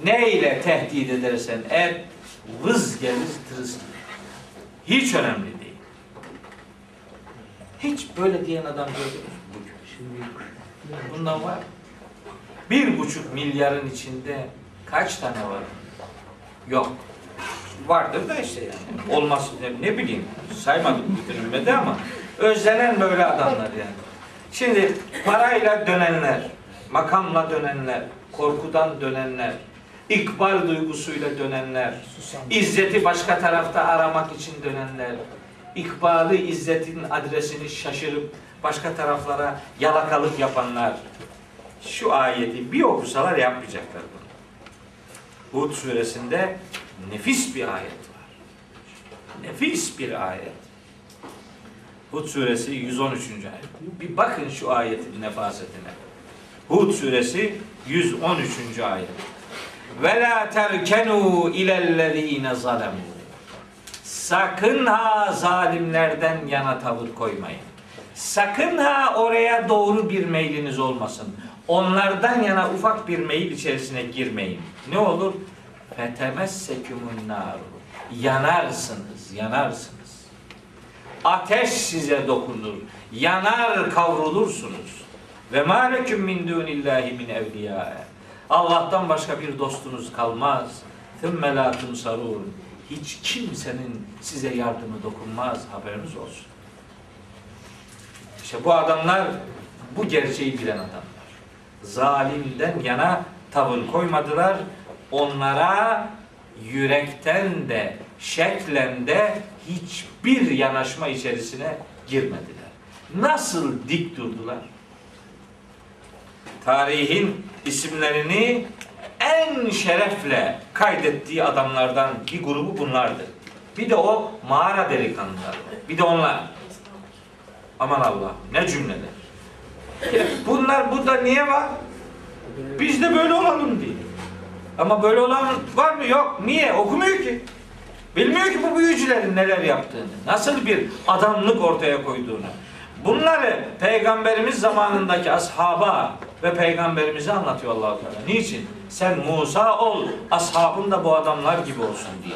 A: Ne ile tehdit edersen et, vız gelir tırıs. Hiç önemli değil. Hiç böyle diyen adam gördünüz mü? Bundan var. Bir buçuk milyarın içinde kaç tane var? Yok. Vardır da işte yani. Olmaz ne, ne bileyim. Saymadım bütün ümmeti ama özlenen böyle adamlar yani. Şimdi parayla dönenler, makamla dönenler, korkudan dönenler, ikbal duygusuyla dönenler, izzeti başka tarafta aramak için dönenler, ikbalı izzetin adresini şaşırıp başka taraflara yalakalık yapanlar, şu ayeti bir okusalar yapmayacaklar bunu. Hud suresinde nefis bir ayet var. Nefis bir ayet. Hud suresi 113. ayet. Bir bakın şu ayetin nefasetine. Hud suresi 113. ayet. Ve la terkenu ilellezine zalemu. Sakın ha zalimlerden yana tavır koymayın. Sakın ha oraya doğru bir meyliniz olmasın. Onlardan yana ufak bir meyil içerisine girmeyin. Ne olur? Fetemessekumun naru. Yanarsınız, yanarsınız. Ateş size dokunur. Yanar kavrulursunuz. Ve ma leküm min dunillahi min evliya. Allah'tan başka bir dostunuz kalmaz. Thümme la tunsarun. Hiç kimsenin size yardımı dokunmaz. Haberiniz olsun. İşte bu adamlar bu gerçeği bilen adamlar. Zalimden yana tavır koymadılar. Onlara yürekten de şeklen de hiçbir yanaşma içerisine girmediler. Nasıl dik durdular? Tarihin isimlerini en şerefle kaydettiği adamlardan bir grubu bunlardı. Bir de o mağara delikanlıları. Bir de onlar. Aman Allah ne cümleler. Bunlar burada niye var? Biz de böyle olalım diye. Ama böyle olan var mı? Yok. Niye? Okumuyor ki. Bilmiyor ki bu büyücülerin neler yaptığını. Nasıl bir adamlık ortaya koyduğunu. Bunları peygamberimiz zamanındaki ashaba ve peygamberimize anlatıyor Allah-u Teala. Niçin? Sen Musa ol, ashabın da bu adamlar gibi olsun diye.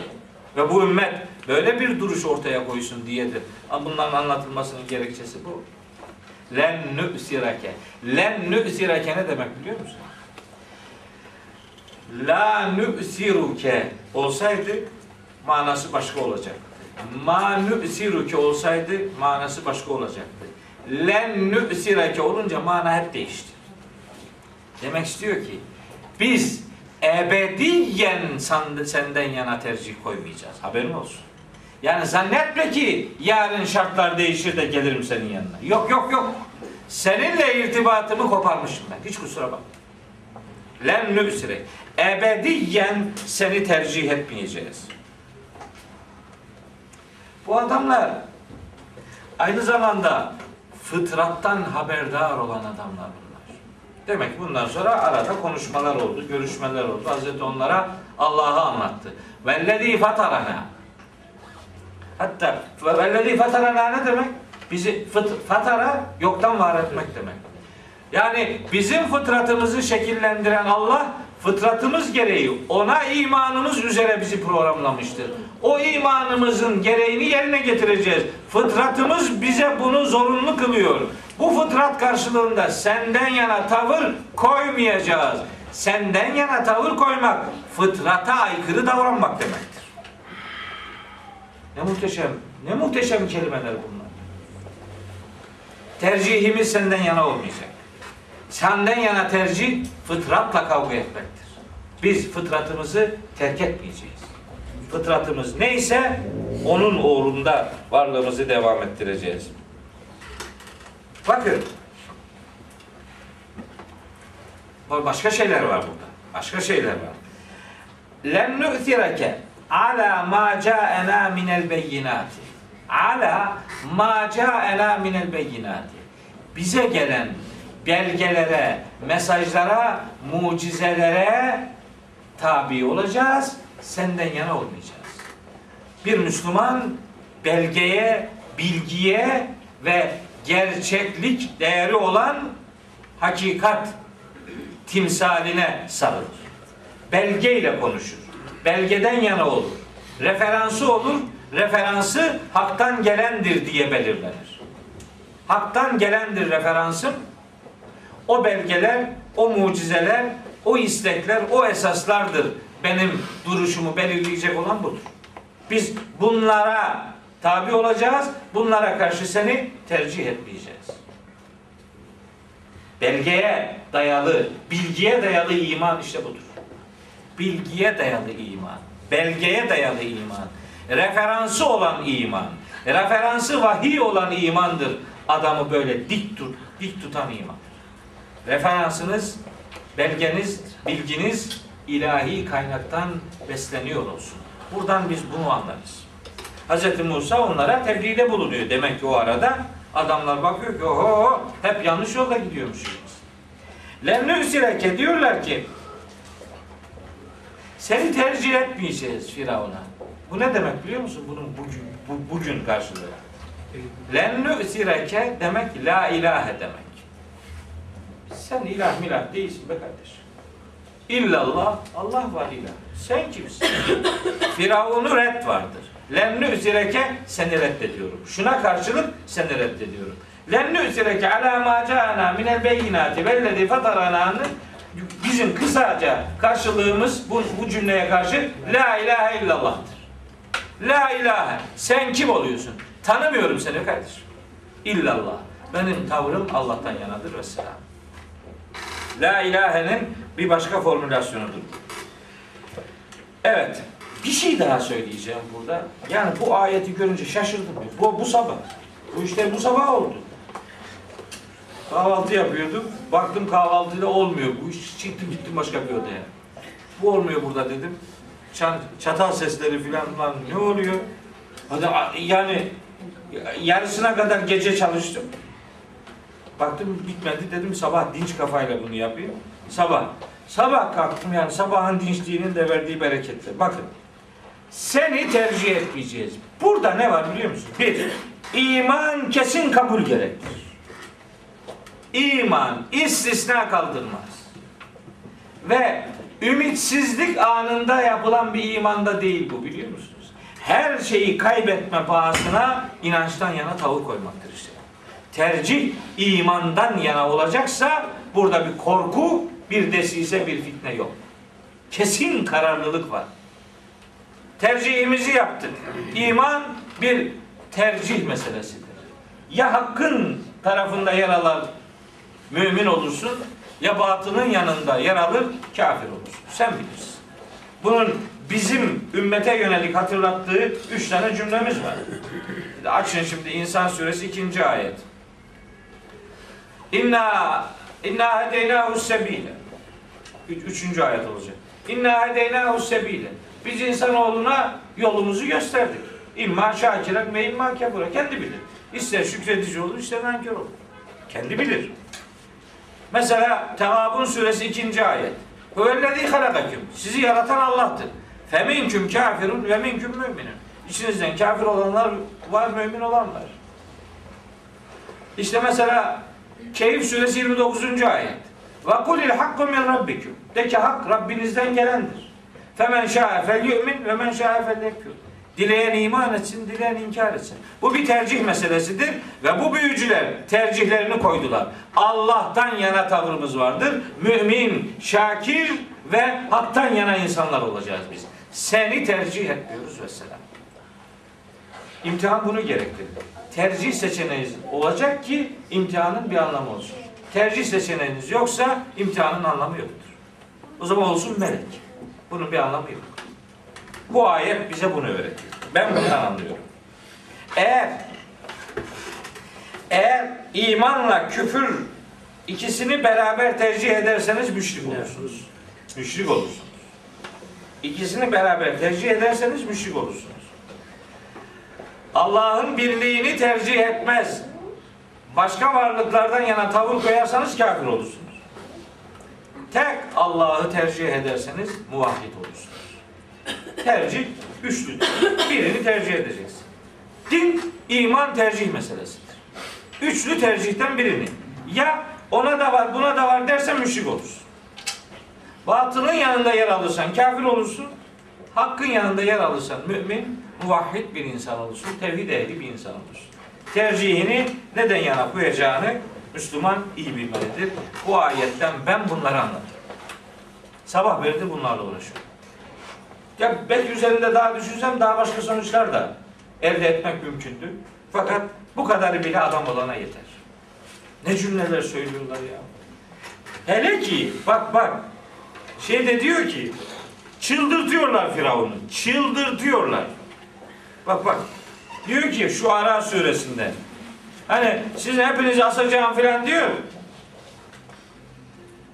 A: Ve bu ümmet böyle bir duruş ortaya koysun diyedir. Bunların anlatılmasının gerekçesi bu. Len nü'sirake. Len nü'sirake ne demek biliyor musun? La nü'siruke olsaydı manası başka olacaktı. Ma nü'siruke olsaydı manası başka olacaktı. Len nü'sirake olunca mana hep değişti. Demek istiyor ki biz ebediyen senden yana tercih koymayacağız. Haberin olsun. Yani zannetme ki yarın şartlar değişir de gelirim senin yanına. Yok yok yok. Seninle irtibatımı koparmışım ben. Hiç kusura bakma. Len nübsirek. Ebediyen seni tercih etmeyeceğiz. Bu adamlar aynı zamanda fıtrattan haberdar olan adamlar bunlar. Demek ki bundan sonra arada konuşmalar oldu, görüşmeler oldu. Hazreti onlara Allah'ı anlattı. Vellezî fatarana. Hatta vellezî fatarana ne demek? Bizi fıt, fatara yoktan var etmek demek. Yani bizim fıtratımızı şekillendiren Allah fıtratımız gereği ona imanımız üzere bizi programlamıştır. O imanımızın gereğini yerine getireceğiz. Fıtratımız bize bunu zorunlu kılıyor. Bu fıtrat karşılığında senden yana tavır koymayacağız. Senden yana tavır koymak fıtrata aykırı davranmak demektir. Ne muhteşem, ne muhteşem kelimeler bunlar. Tercihimiz senden yana olmayacak. Senden yana tercih fıtratla kavga etmektir. Biz fıtratımızı terk etmeyeceğiz. Fıtratımız neyse onun uğrunda varlığımızı devam ettireceğiz. Bakın. Başka şeyler var burada. Başka şeyler var. Lem nu'thirake ala ma ca'ena minel beyinati. Ala ma ca'ena minel beyinati. Bize gelen belgelere, mesajlara, mucizelere tabi olacağız. Senden yana olmayacağız. Bir Müslüman belgeye, bilgiye ve gerçeklik değeri olan hakikat timsaline sarılır. Belgeyle konuşur. Belgeden yana olur. Referansı olur. Referansı haktan gelendir diye belirlenir. Haktan gelendir referansım. O belgeler, o mucizeler, o istekler, o esaslardır. Benim duruşumu belirleyecek olan budur. Biz bunlara tabi olacağız. Bunlara karşı seni tercih etmeyeceğiz. Belgeye dayalı, bilgiye dayalı iman işte budur. Bilgiye dayalı iman, belgeye dayalı iman, referansı olan iman, referansı vahiy olan imandır. Adamı böyle dik tut, dik tutan iman. Referansınız, belgeniz, bilginiz ilahi kaynaktan besleniyor olsun. Buradan biz bunu anlarız. Hz. Musa onlara tebliğde bulunuyor. Demek ki o arada adamlar bakıyor ki oho hep yanlış yolda gidiyormuşuz. Lennü sireke diyorlar ki seni tercih etmeyeceğiz Firavun'a. Bu ne demek biliyor musun? Bunun bugün, bu, bugün karşılığı. Lennü sireke demek la ilahe demek. Sen ilah milah değilsin be kardeşim. İllallah, Allah var ilah. Sen kimsin? Firavun'u red vardır. Lennü üzereke seni reddediyorum. Şuna karşılık seni reddediyorum. Lennü üzereke ala ma ca'ana minel beyinati vellezi fatarana'nın bizim kısaca karşılığımız bu, bu cümleye karşı la ilahe illallah'tır. La ilahe. Sen kim oluyorsun? Tanımıyorum seni kardeşim. İllallah. Benim tavrım Allah'tan yanadır ve selam. La ilahe'nin bir başka formülasyonudur. Evet. Bir şey daha söyleyeceğim burada. Yani bu ayeti görünce şaşırdım. Bu, bu sabah. Bu işte bu sabah oldu. Kahvaltı yapıyordum. Baktım kahvaltıyla olmuyor. Bu iş çıktım gittim başka bir odaya. Bu olmuyor burada dedim. Çan, çatal sesleri filan lan ne oluyor? Hadi yani yarısına kadar gece çalıştım. Baktım bitmedi dedim sabah dinç kafayla bunu yapayım. Sabah. Sabah kalktım yani sabahın dinçliğinin de verdiği bereketle. Bakın. Seni tercih etmeyeceğiz. Burada ne var biliyor musun? Bir, iman kesin kabul gerektirir. İman istisna kaldırmaz. Ve ümitsizlik anında yapılan bir imanda değil bu biliyor musunuz? Her şeyi kaybetme pahasına inançtan yana tavır koymaktır işte. Tercih imandan yana olacaksa burada bir korku, bir desise, bir fitne yok. Kesin kararlılık var. Tercihimizi yaptık. İman bir tercih meselesidir. Ya hakkın tarafında yer alan mümin olursun ya batının yanında yer alır kafir olursun. Sen bilirsin. Bunun bizim ümmete yönelik hatırlattığı üç tane cümlemiz var. Açın şimdi İnsan Suresi ikinci ayet. İnna inna hedeynahu sebile. Üç, üçüncü ayet olacak. İnna hedeynahu sebile. Biz insanoğluna yolumuzu gösterdik. İmma şakiren ve imma kefura. Kendi bilir. İster şükredici olur, ister nankör olur. Kendi bilir. Mesela Tevabun suresi ikinci ayet. Huvellezî halakaküm. Sizi yaratan Allah'tır. Feminküm kafirun ve minküm müminun. İçinizden kafir olanlar var, mümin olanlar. İşte mesela Keyif suresi 29. ayet. Ve kulil hakku min rabbikum. De ki hak Rabbinizden gelendir. Femen şa'e fel yu'min ve men şa'e fel yekfur. Dileyen iman etsin, dileyen inkar etsin. Bu bir tercih meselesidir ve bu büyücüler tercihlerini koydular. Allah'tan yana tavrımız vardır. Mümin, şakir ve haktan yana insanlar olacağız biz. Seni tercih etmiyoruz vesselam. İmtihan bunu gerektirir. Tercih seçeneğiniz olacak ki imtihanın bir anlamı olsun. Tercih seçeneğiniz yoksa imtihanın anlamı yoktur. O zaman olsun melek. Bunun bir anlamı yok. Bu ayet bize bunu öğretiyor. Ben bundan anlıyorum. Eğer eğer imanla küfür ikisini beraber tercih ederseniz müşrik olursunuz. Müşrik olursunuz. İkisini beraber tercih ederseniz müşrik olursunuz. Allah'ın birliğini tercih etmez. Başka varlıklardan yana tavır koyarsanız kafir olursunuz. Tek Allah'ı tercih ederseniz muvahhid olursunuz. Tercih üçlüdür. Birini tercih edeceksin. Din, iman tercih meselesidir. Üçlü tercihten birini. Ya ona da var buna da var dersen müşrik olursun. Batılın yanında yer alırsan kafir olursun. Hakkın yanında yer alırsan mümin, muvahhid bir insan olursun. Tevhid ehli bir insan olursun. Tercihini neden yana koyacağını Müslüman iyi bilmelidir. Bu ayetten ben bunları anladım. Sabah beri de bunlarla uğraşıyorum. Ya belki üzerinde daha düşünsem daha başka sonuçlar da elde etmek mümkündü. Fakat bu kadarı bile adam olana yeter. Ne cümleler söylüyorlar ya. Hele ki bak bak şey de diyor ki çıldırtıyorlar Firavun'u. Çıldırtıyorlar. Bak bak. Diyor ki şu Ara suresinde hani siz hepinizi asacağım filan diyor.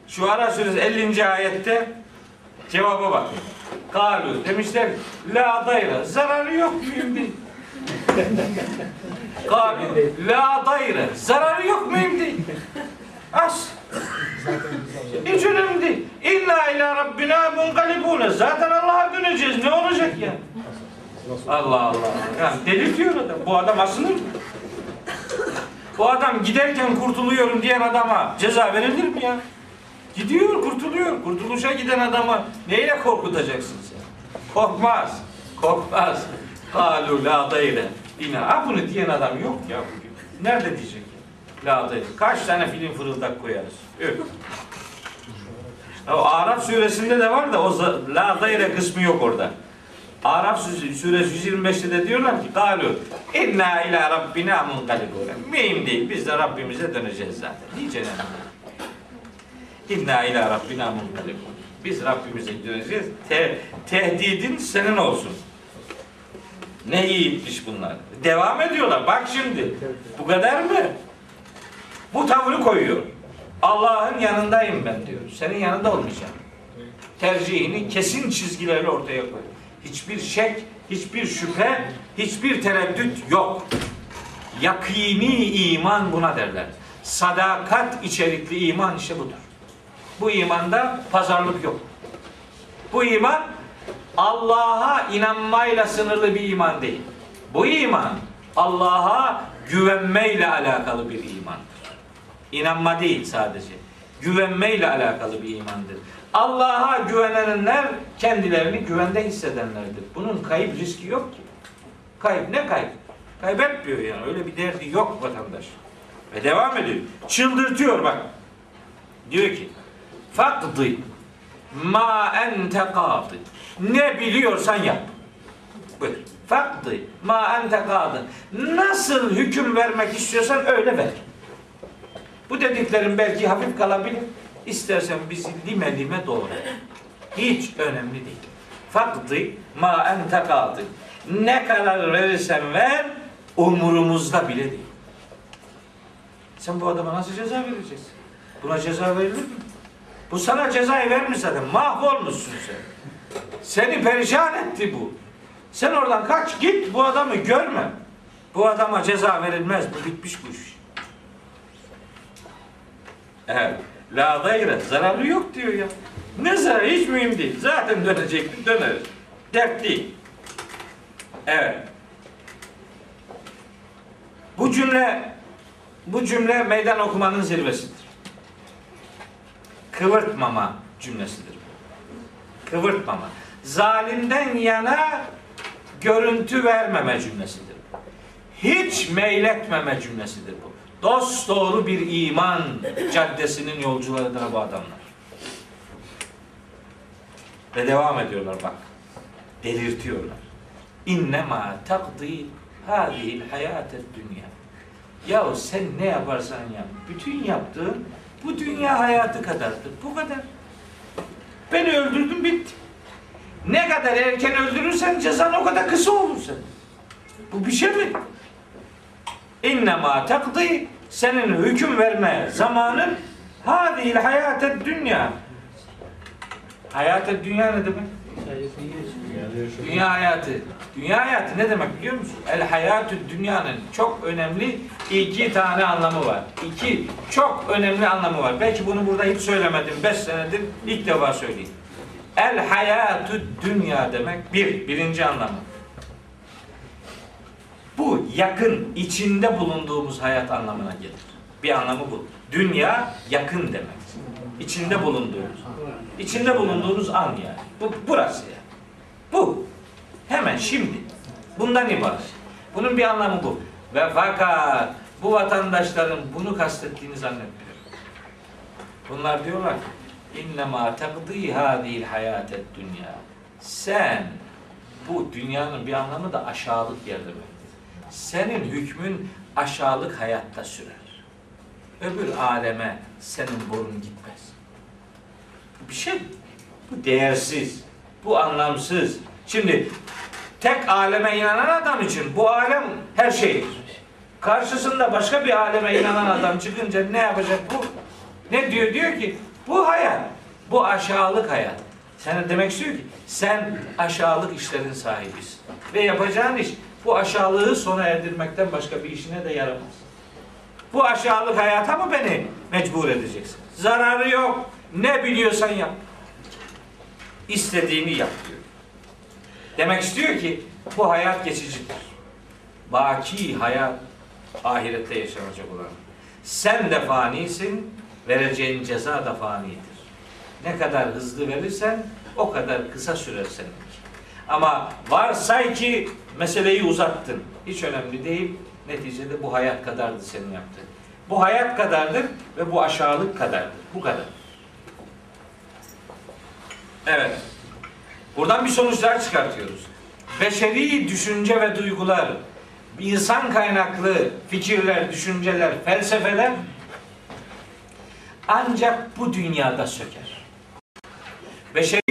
A: Şu Ara suresi 50. ayette cevaba bak. Kalu demişler la dayra zararı yok mühim değil. Kalu la dayra zararı yok mühim değil. As. Hiç önemli değil. İlla ila rabbina munkalibune. Zaten Allah'a döneceğiz. Ne olacak ya? Allah Allah. Yani delirtiyor adam. Bu adam asılır mı? Bu adam giderken kurtuluyorum diyen adama ceza verilir mi ya? Gidiyor, kurtuluyor. Kurtuluşa giden adamı neyle korkutacaksın sen? Korkmaz. Korkmaz. Kalu la dayre. Ha bunu diyen adam yok ya bugün. Nerede diyecek ya? La dayre. Kaç tane film fırıldak koyarız? Yok. O Araf suresinde de var da o la dayre kısmı yok orada. Araf suresi suresi 125'te de diyorlar ki Galu inna ila rabbina munkalibun. Mühim değil. Biz de Rabbimize döneceğiz zaten. Hiç önemli değil. İnna ila rabbina munkalibun. Biz Rabbimize döneceğiz. Te- tehdidin senin olsun. Ne yiğitmiş bunlar. Devam ediyorlar. Bak şimdi. Bu kadar mı? Bu tavrı koyuyor. Allah'ın yanındayım ben diyor. Senin yanında olmayacağım. Tercihini kesin çizgilerle ortaya koy. Hiçbir şek, hiçbir şüphe, hiçbir tereddüt yok. Yakini iman buna derler. Sadakat içerikli iman işte budur. Bu imanda pazarlık yok. Bu iman Allah'a inanmayla sınırlı bir iman değil. Bu iman Allah'a güvenmeyle alakalı bir imandır. İnanma değil sadece. Güvenmeyle alakalı bir imandır. Allah'a güvenenler kendilerini güvende hissedenlerdir. Bunun kayıp riski yok ki. Kayıp ne kayıp? Kaybetmiyor yani. Öyle bir derdi yok vatandaş. Ve devam ediyor. Çıldırtıyor bak. Diyor ki Fakdı ma ente kadı. Ne biliyorsan yap. Buyur. Fakdı ma ente kadı. Nasıl hüküm vermek istiyorsan öyle ver. Bu dediklerim belki hafif kalabilir. İstersen bizi lime lime doğru. Hiç önemli değil. Fakdı ma ente kadı. Ne karar verirsen ver umurumuzda bile değil. Sen bu adama nasıl ceza vereceksin? Buna ceza verilir mi? Bu sana cezayı vermiş zaten. Mahvolmuşsun sen. Seni perişan etti bu. Sen oradan kaç git bu adamı görme. Bu adama ceza verilmez. Bu bitmiş bu iş. Evet. La gayre. Zararı yok diyor ya. Ne zararı? Hiç mühim değil. Zaten dönecekti. Döner. Dert değil. Evet. Bu cümle bu cümle meydan okumanın zirvesidir. Kıvırtmama cümlesidir. Kıvırtmama. Zalimden yana görüntü vermeme cümlesidir. Hiç meyletmeme cümlesidir bu. Dost doğru bir iman caddesinin yolcularıdır bu adamlar. Ve devam ediyorlar bak. Delirtiyorlar. İnnemâ takdî hâzihil hayâted dünya. Yahu sen ne yaparsan yap. Bütün yaptığın bu dünya hayatı kadardır. Bu kadar. Beni öldürdün bitti. Ne kadar erken öldürürsen cezan o kadar kısa olur senin. Bu bir şey mi? İnnemâ takdî senin hüküm verme zamanın hâzihil hayâted dünya. Hayat dünya ne demek? Dünya hayatı. Dünya hayatı ne demek biliyor musun? El hayatü dünyanın çok önemli iki tane anlamı var. İki çok önemli anlamı var. Belki bunu burada hiç söylemedim. Beş senedir ilk defa söyleyeyim. El hayatü dünya demek bir, birinci anlamı. Bu yakın, içinde bulunduğumuz hayat anlamına gelir. Bir anlamı bu. Dünya yakın demek. İçinde bulunduğumuz. İçinde bulunduğunuz an yani. Bu burası yani. Bu. Hemen şimdi. Bundan ibaret. Bunun bir anlamı bu. Ve fakat bu vatandaşların bunu kastettiğini zannetmiyorum. Bunlar diyorlar ki innema tekdi hadil hayatet dünya. Sen bu dünyanın bir anlamı da aşağılık yer demek. Senin hükmün aşağılık hayatta sürer. Öbür aleme senin borun gitmez. Bir şey. Bu değersiz. Bu anlamsız. Şimdi tek aleme inanan adam için bu alem her şeydir. Karşısında başka bir aleme inanan adam çıkınca ne yapacak bu? Ne diyor? Diyor ki bu hayat, bu aşağılık hayat. Sen demek istiyor ki sen aşağılık işlerin sahibisin. Ve yapacağın iş bu aşağılığı sona erdirmekten başka bir işine de yaramaz. Bu aşağılık hayata mı beni mecbur edeceksin? Zararı yok. Ne biliyorsan yap. İstediğini yap diyor. Demek istiyor ki bu hayat geçicidir. Baki hayat ahirette yaşanacak olan. Sen de fanisin, vereceğin ceza da fanidir. Ne kadar hızlı verirsen o kadar kısa sürer seninki. Ama varsay ki meseleyi uzattın. Hiç önemli değil. Neticede bu hayat kadardı senin yaptığın. Bu hayat kadardır ve bu aşağılık kadardır. Bu kadar. Evet. Buradan bir sonuçlar çıkartıyoruz. Beşeri düşünce ve duygular, insan kaynaklı fikirler, düşünceler, felsefeler ancak bu dünyada söker. Beşeri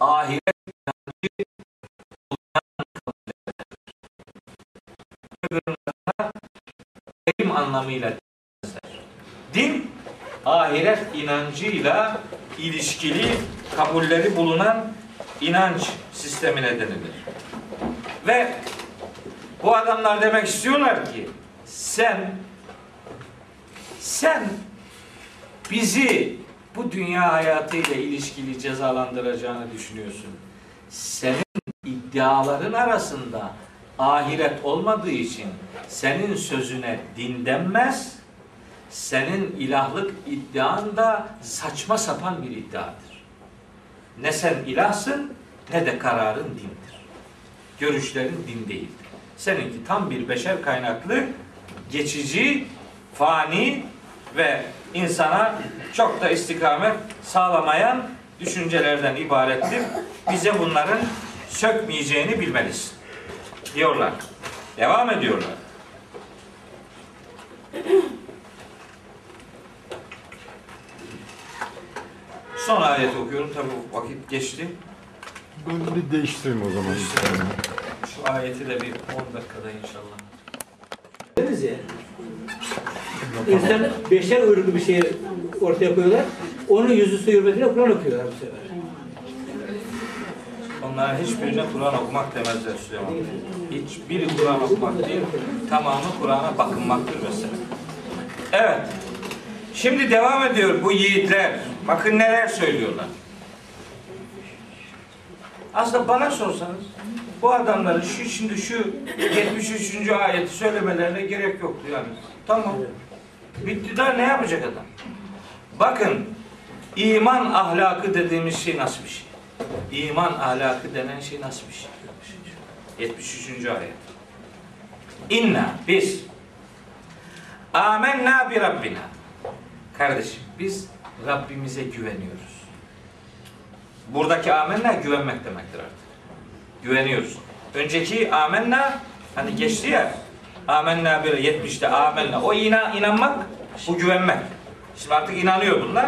A: ahiret inancı ilim anlamıyla. Din ahiret inancıyla ilişkili kabulleri bulunan inanç sistemine denilir. Ve bu adamlar demek istiyorlar ki sen sen bizi bu dünya hayatıyla ilişkili cezalandıracağını düşünüyorsun. Senin iddiaların arasında ahiret olmadığı için senin sözüne din denmez. Senin ilahlık iddian da saçma sapan bir iddiadır. Ne sen ilahsın ne de kararın dindir. Görüşlerin din değildir. Seninki tam bir beşer kaynaklı, geçici, fani ve insana çok da istikamet sağlamayan düşüncelerden ibarettir. Bize bunların sökmeyeceğini bilmelisin. Diyorlar. Devam ediyorlar. Son ayet okuyorum. Tabi vakit geçti.
E: Ben bir değiştireyim o zaman.
A: Şu ayeti de bir 10 dakikada inşallah.
B: Deriz ya. İnsan beşer uyruklu bir şey ortaya koyuyorlar. Onun yüzüstü hürmetine Kur'an okuyorlar bu sefer.
A: Onların hiçbirine Kur'an okumak demezler Süleyman. Hiçbiri Kur'an okumak değil, tamamı Kur'an'a bakınmaktır mesela. Evet. Şimdi devam ediyor bu yiğitler. Bakın neler söylüyorlar. Aslında bana sorsanız bu adamların şu şimdi şu 73. ayeti söylemelerine gerek yoktu yani. Tamam. Bitti daha ne yapacak adam? Bakın iman ahlakı dediğimiz şey nasıl bir şey? İman ahlakı denen şey nasıl bir şey? 73. ayet. İnna biz amenna bi Rabbina. Kardeşim biz Rabbimize güveniyoruz. Buradaki amenna güvenmek demektir artık. Güveniyoruz. Önceki amenna hani geçti ya amenna bir 70'te amenna o ina, inanmak bu güvenmek. Şimdi artık inanıyor bunlar.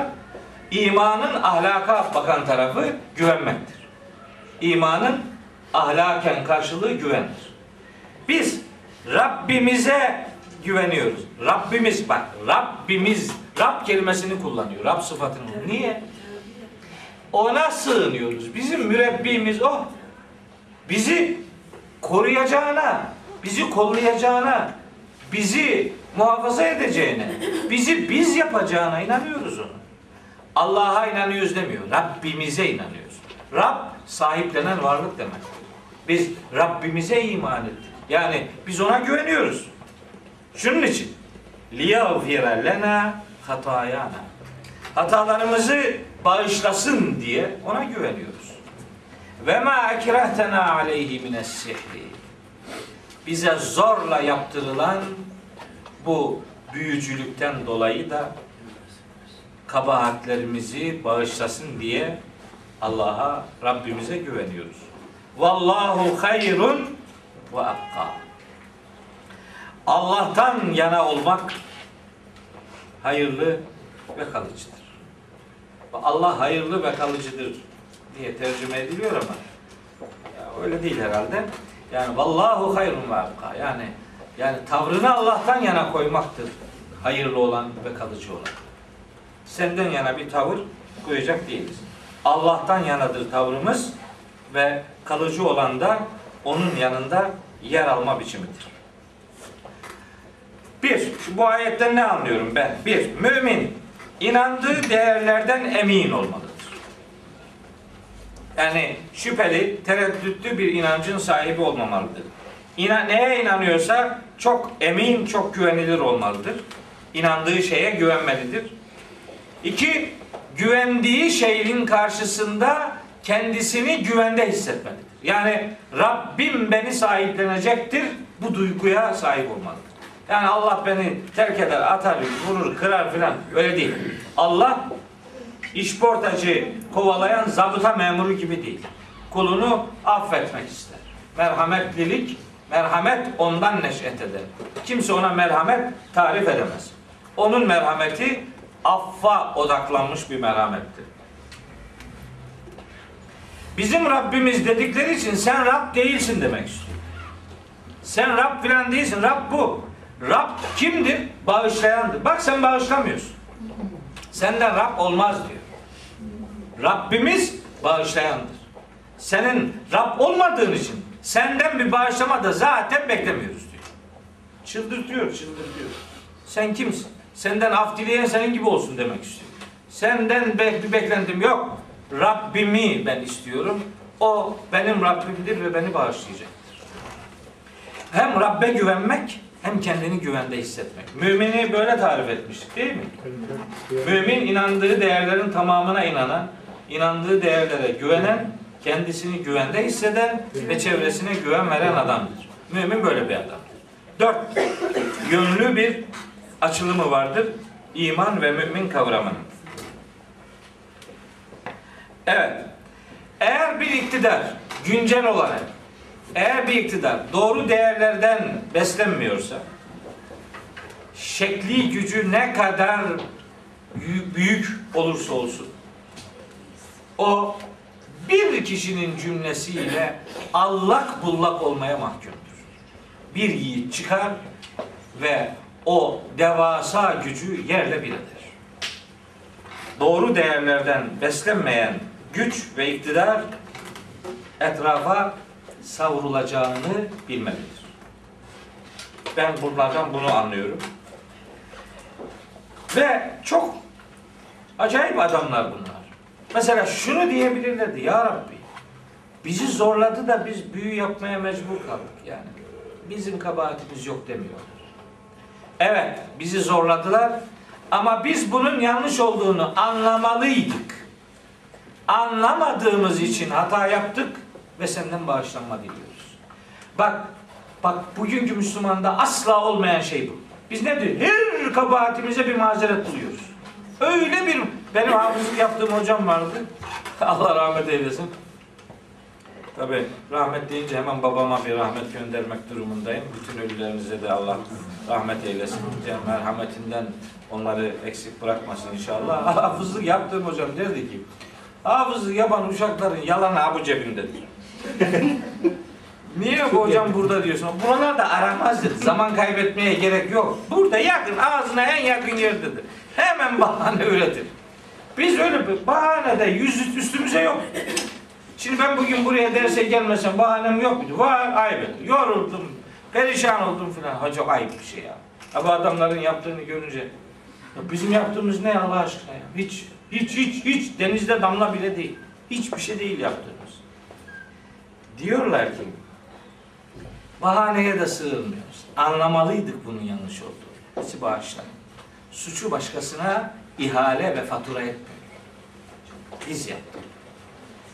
A: İmanın ahlaka bakan tarafı güvenmektir. İmanın ahlaken karşılığı güvendir. Biz Rabbimize güveniyoruz. Rabbimiz bak Rabbimiz Rab kelimesini kullanıyor. Rab sıfatını. Niye? Ona sığınıyoruz. Bizim mürebbimiz o. Bizi koruyacağına, bizi kollayacağına, bizi muhafaza edeceğine, bizi biz yapacağına inanıyoruz ona. Allah'a inanıyoruz demiyor. Rabbimize inanıyoruz. Rab sahiplenen varlık demek. Biz Rabbimize iman ettik. Yani biz ona güveniyoruz. Şunun için liyagfire lena hatayana. Hatalarımızı bağışlasın diye ona güveniyoruz. Ve ma ekrehtena aleyhi mines sihri. Bize zorla yaptırılan bu büyücülükten dolayı da kabahatlerimizi bağışlasın diye Allah'a Rabbimize güveniyoruz. Vallahu hayrun ve akka. Allah'tan yana olmak hayırlı ve kalıcıdır. Allah hayırlı ve kalıcıdır diye tercüme ediliyor ama öyle değil herhalde. Yani vallahu hayrun ve akka. Yani yani tavrını Allah'tan yana koymaktır hayırlı olan ve kalıcı olan. Senden yana bir tavır koyacak değiliz. Allah'tan yanadır tavrımız ve kalıcı olan da onun yanında yer alma biçimidir. Bir, bu ayetten ne anlıyorum ben? Bir, mümin inandığı değerlerden emin olmalıdır. Yani şüpheli, tereddütlü bir inancın sahibi olmamalıdır. İna, neye inanıyorsa çok emin, çok güvenilir olmalıdır. İnandığı şeye güvenmelidir. İki, güvendiği şeyin karşısında kendisini güvende hissetmelidir. Yani Rabbim beni sahiplenecektir. Bu duyguya sahip olmalıdır. Yani Allah beni terk eder, atar, vurur, kırar filan. Öyle değil. Allah işportacı kovalayan zabıta memuru gibi değil. Kulunu affetmek ister. Merhametlilik, merhamet ondan neşet eder. Kimse ona merhamet tarif edemez. Onun merhameti affa odaklanmış bir merhamettir. Bizim Rabbimiz dedikleri için sen Rab değilsin demek istiyor. Sen Rab filan değilsin. Rab bu. Rab kimdir? Bağışlayandır. Bak sen bağışlamıyorsun. Senden Rab olmaz diyor. Rabbimiz bağışlayandır. Senin Rab olmadığın için senden bir bağışlama da zaten beklemiyoruz diyor. Çıldırtıyor, çıldırtıyor. Sen kimsin? Senden af dileyen senin gibi olsun demek istiyor. Senden be- bir beklentim yok. Rabbimi ben istiyorum. O benim Rabbimdir ve beni bağışlayacaktır. Hem Rabbe güvenmek hem kendini güvende hissetmek. Mümini böyle tarif etmiştik değil mi? Mümin inandığı değerlerin tamamına inanan, inandığı değerlere güvenen, kendisini güvende hisseden ve çevresine güven veren adamdır. Mümin böyle bir adamdır. Dört, yönlü bir açılımı vardır. İman ve mümin kavramının. Evet. Eğer bir iktidar güncel olarak eğer bir iktidar doğru değerlerden beslenmiyorsa şekli gücü ne kadar büyük olursa olsun o bir kişinin cümlesiyle allak bullak olmaya mahkumdur. Bir yiğit çıkar ve o devasa gücü yerle bir eder. Doğru değerlerden beslenmeyen güç ve iktidar etrafa savrulacağını bilmelidir. Ben bunlardan bunu anlıyorum. Ve çok acayip adamlar bunlar. Mesela şunu diyebilirlerdi. Ya Rabbi bizi zorladı da biz büyü yapmaya mecbur kaldık yani. Bizim kabahatimiz yok demiyorlar. Evet bizi zorladılar ama biz bunun yanlış olduğunu anlamalıydık. Anlamadığımız için hata yaptık ve senden bağışlanma diliyoruz. Bak, bak bugünkü Müslümanda asla olmayan şey bu. Biz ne diyor? Her kabahatimize bir mazeret buluyoruz. Öyle bir, benim hafızlık yaptığım hocam vardı. Allah rahmet eylesin. Tabi rahmet deyince hemen babama bir rahmet göndermek durumundayım. Bütün ölülerimize de Allah rahmet eylesin. Cenab-ı merhametinden onları eksik bırakmasın inşallah. Hafızlık yaptığım hocam derdi ki Hafızlık yapan uşakların yalanı abu cebindedir. Niye bu hocam burada diyorsun? Buralarda aramaz dedi. Zaman kaybetmeye gerek yok. Burada yakın, ağzına en yakın yerdedir. Hemen bahane üretir. Biz öyle bir bahane de yüz üstümüze yok. Şimdi ben bugün buraya derse gelmesem bahanem yok muydu? Var, ayıp. Yoruldum, perişan oldum filan. Ha çok ayıp bir şey ya. Ha, bu adamların yaptığını görünce. Ya bizim yaptığımız ne Allah aşkına ya? Hiç Hiç hiç hiç denizde damla bile değil. Hiçbir şey değil yaptığımız. Diyorlar ki bahaneye de sığınmıyoruz. Anlamalıydık bunun yanlış olduğunu. Bizi bağışlayın. Suçu başkasına ihale ve fatura etmiyor. Biz yaptık.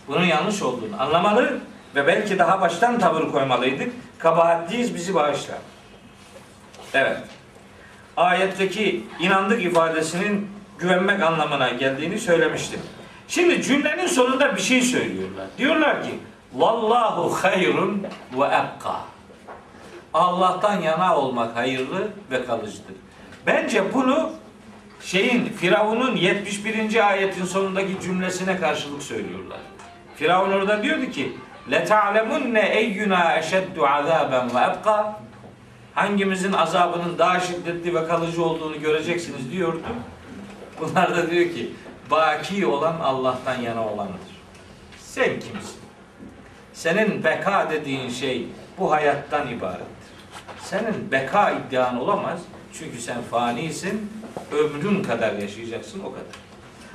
A: Bunun yanlış olduğunu anlamalı ve belki daha baştan tavır koymalıydık. Kabahatliyiz bizi bağışla. Evet. Ayetteki inandık ifadesinin güvenmek anlamına geldiğini söylemiştim. Şimdi cümlenin sonunda bir şey söylüyorlar. Diyorlar ki Vallahu hayrun ve ebka. Allah'tan yana olmak hayırlı ve kalıcıdır. Bence bunu şeyin Firavun'un 71. ayetin sonundaki cümlesine karşılık söylüyorlar. Firavun orada diyordu ki لَتَعْلَمُنَّ اَيُّنَا اَشَدُّ عَذَابًا وَاَبْقَى Hangimizin azabının daha şiddetli ve kalıcı olduğunu göreceksiniz diyordu. Bunlar da diyor ki baki olan Allah'tan yana olanıdır. Sen kimsin? Senin beka dediğin şey bu hayattan ibarettir. Senin beka iddian olamaz. Çünkü sen fanisin, ömrün kadar yaşayacaksın o kadar.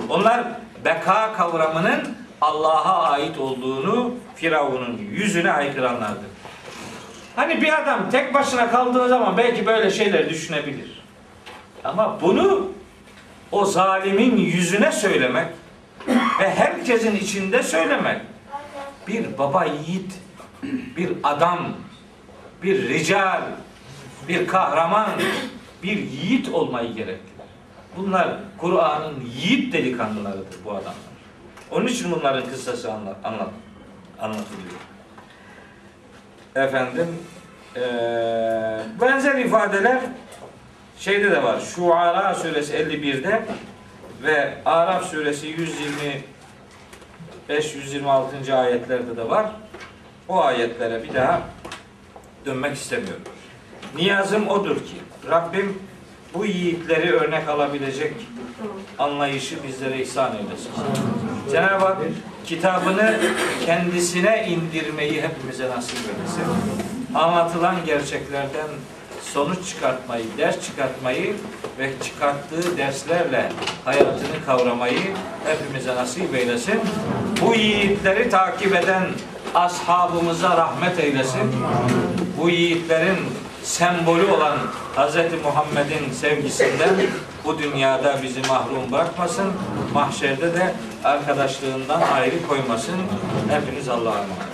A: Onlar beka kavramının Allah'a ait olduğunu Firavun'un yüzüne haykıranlardır. Hani bir adam tek başına kaldığı zaman belki böyle şeyler düşünebilir. Ama bunu o zalimin yüzüne söylemek ve herkesin içinde söylemek bir baba yiğit, bir adam, bir rical, bir kahraman, bir yiğit olmayı gerektirir. Bunlar Kur'an'ın yiğit delikanlılarıdır bu adamlar. Onun için bunların kıssası anlat, anlat, anlatılıyor. Efendim, eee, benzer ifadeler şeyde de var. Şuara suresi 51'de ve Araf suresi 125-126. ayetlerde de var. O ayetlere bir daha dönmek istemiyorum. Niyazım odur ki Rabbim bu yiğitleri örnek alabilecek anlayışı bizlere ihsan eylesin. Cenab-ı Hak kitabını kendisine indirmeyi hepimize nasip eylesin. Anlatılan gerçeklerden sonuç çıkartmayı, ders çıkartmayı ve çıkarttığı derslerle hayatını kavramayı hepimize nasip eylesin. Bu yiğitleri takip eden ashabımıza rahmet eylesin. Bu yiğitlerin sembolü olan Hz. Muhammed'in sevgisinden bu dünyada bizi mahrum bırakmasın. Mahşerde de arkadaşlığından ayrı koymasın. Hepiniz Allah'a emanet.